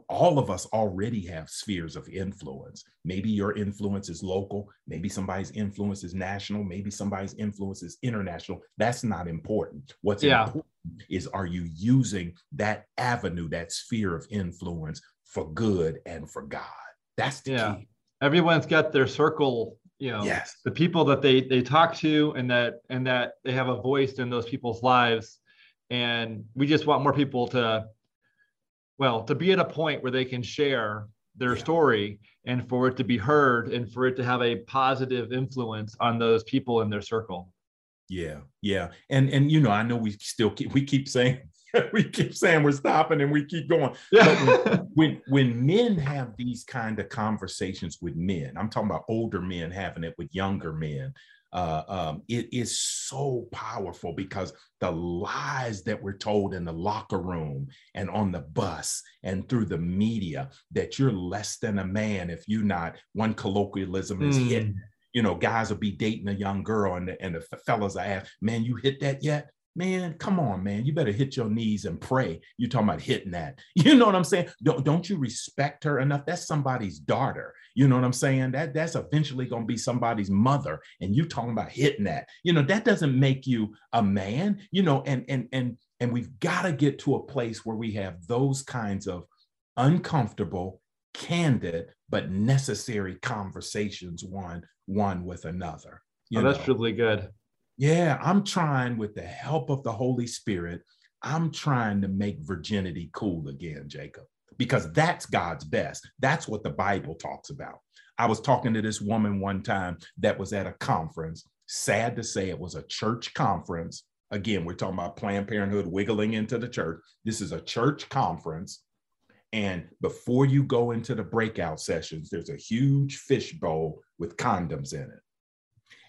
Speaker 2: All of us already have spheres of influence. Maybe your influence is local, maybe somebody's influence is national, maybe somebody's influence is international. That's not important. What's yeah. important is are you using that avenue, that sphere of influence for good and for God? That's the yeah. key.
Speaker 1: Everyone's got their circle, you know, yes. the people that they they talk to and that and that they have a voice in those people's lives. And we just want more people to well, to be at a point where they can share their yeah. story and for it to be heard and for it to have a positive influence on those people in their circle.
Speaker 2: Yeah, yeah, and and you know, I know we still keep we keep saying [laughs] we keep saying we're stopping and we keep going. Yeah. [laughs] when, when men have these kind of conversations with men, I'm talking about older men having it with younger men. Uh, um, it is so powerful because the lies that we're told in the locker room and on the bus and through the media that you're less than a man if you're not one colloquialism is mm. hit you know, guys will be dating a young girl and the, and the fellas are ask, man, you hit that yet? Man, come on, man. You better hit your knees and pray. You're talking about hitting that. [laughs] You know what I'm saying? Don't, don't you respect her enough? That's somebody's daughter. You know what I'm saying? That that's eventually gonna be somebody's mother. And you talking about hitting that. You know, that doesn't make you a man, you know, and and and and we've got to get to a place where we have those kinds of uncomfortable candid but necessary conversations one one with another
Speaker 1: oh, that's know? really good
Speaker 2: yeah i'm trying with the help of the holy spirit i'm trying to make virginity cool again jacob because that's god's best. That's what the bible talks about. I was talking to this woman one time that was at a conference. Sad to say it was a church conference. Again we're talking about planned parenthood wiggling into the church. This is a church conference. And before you go into the breakout sessions, there's a huge fishbowl with condoms in it.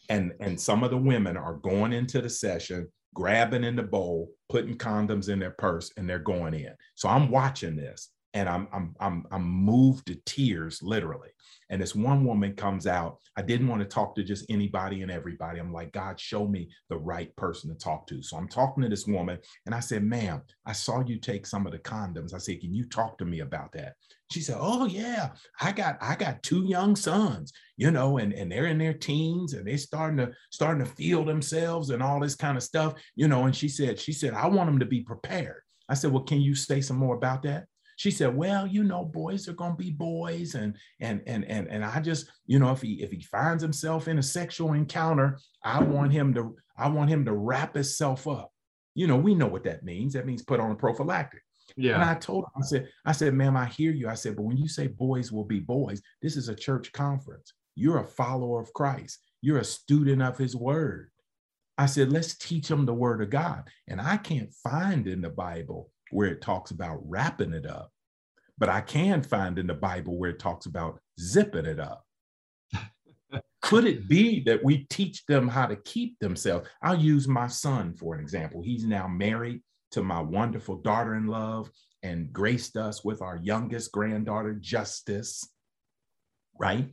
Speaker 2: And, and some of the women are going into the session, grabbing in the bowl, putting condoms in their purse, and they're going in. So I'm watching this and I'm, I'm, I'm, I'm moved to tears, literally. And this one woman comes out. I didn't want to talk to just anybody and everybody. I'm like, God, show me the right person to talk to. So I'm talking to this woman and I said, ma'am, I saw you take some of the condoms. I said, can you talk to me about that? She said, Oh yeah, I got I got two young sons, you know, and, and they're in their teens and they're starting to starting to feel themselves and all this kind of stuff, you know. And she said, she said, I want them to be prepared. I said, Well, can you say some more about that? She said, "Well, you know, boys are gonna be boys, and and and and and I just, you know, if he if he finds himself in a sexual encounter, I want him to I want him to wrap himself up. You know, we know what that means. That means put on a prophylactic. Yeah. And I told him, I said, I said, ma'am, I hear you. I said, but when you say boys will be boys, this is a church conference. You're a follower of Christ. You're a student of his word. I said, let's teach them the word of God. And I can't find in the Bible where it talks about wrapping it up, but I can find in the Bible where it talks about zipping it up. [laughs] Could it be that we teach them how to keep themselves? I'll use my son for an example. He's now married to my wonderful daughter in love and graced us with our youngest granddaughter, Justice, right?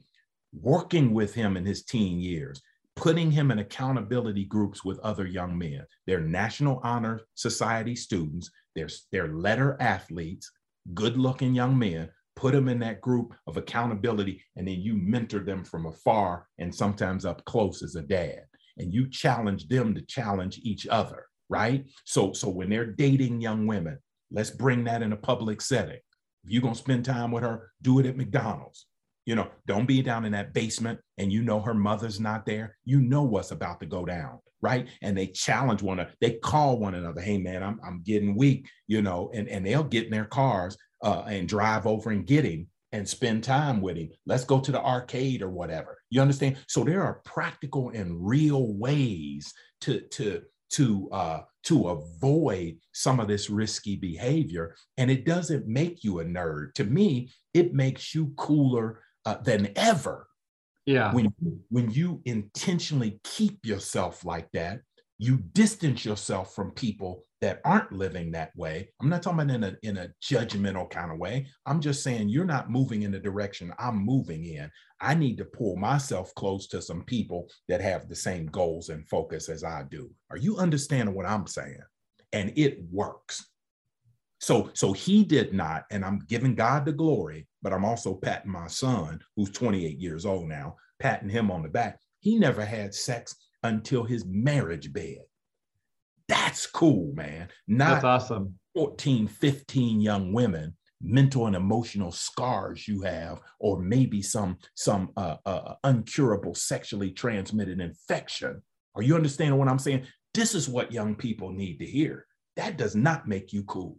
Speaker 2: Working with him in his teen years, putting him in accountability groups with other young men. They're National Honor Society students they're, they're letter athletes, good looking young men. Put them in that group of accountability, and then you mentor them from afar and sometimes up close as a dad. And you challenge them to challenge each other, right? So, so when they're dating young women, let's bring that in a public setting. If you're gonna spend time with her, do it at McDonald's. You know, don't be down in that basement and you know her mother's not there. You know what's about to go down right? And they challenge one another. They call one another, hey man, I'm, I'm getting weak, you know, and, and they'll get in their cars uh, and drive over and get him and spend time with him. Let's go to the arcade or whatever. You understand? So there are practical and real ways to to to uh, to avoid some of this risky behavior, and it doesn't make you a nerd. To me, it makes you cooler uh, than ever
Speaker 1: yeah.
Speaker 2: When when you intentionally keep yourself like that, you distance yourself from people that aren't living that way. I'm not talking about in a, in a judgmental kind of way. I'm just saying you're not moving in the direction I'm moving in. I need to pull myself close to some people that have the same goals and focus as I do. Are you understanding what I'm saying? And it works. So, so he did not, and I'm giving God the glory, but I'm also patting my son, who's 28 years old now, patting him on the back. He never had sex until his marriage bed. That's cool, man.
Speaker 1: Not That's awesome.
Speaker 2: 14, 15 young women, mental and emotional scars you have, or maybe some, some uh, uh, uncurable sexually transmitted infection. Are you understanding what I'm saying? This is what young people need to hear. That does not make you cool.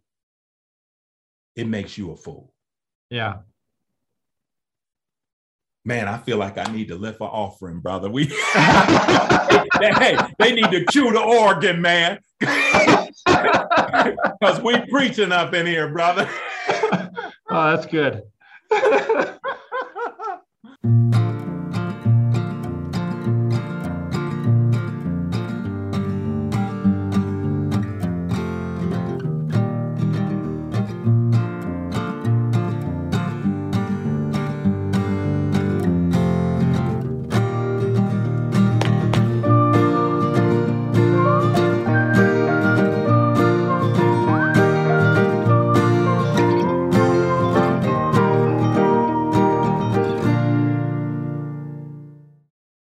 Speaker 2: It makes you a fool.
Speaker 1: Yeah
Speaker 2: man, I feel like I need to lift an offering, brother. We [laughs] hey, they need to cue the organ, man. [laughs] Because we preaching up in here, brother. [laughs]
Speaker 1: oh, that's good.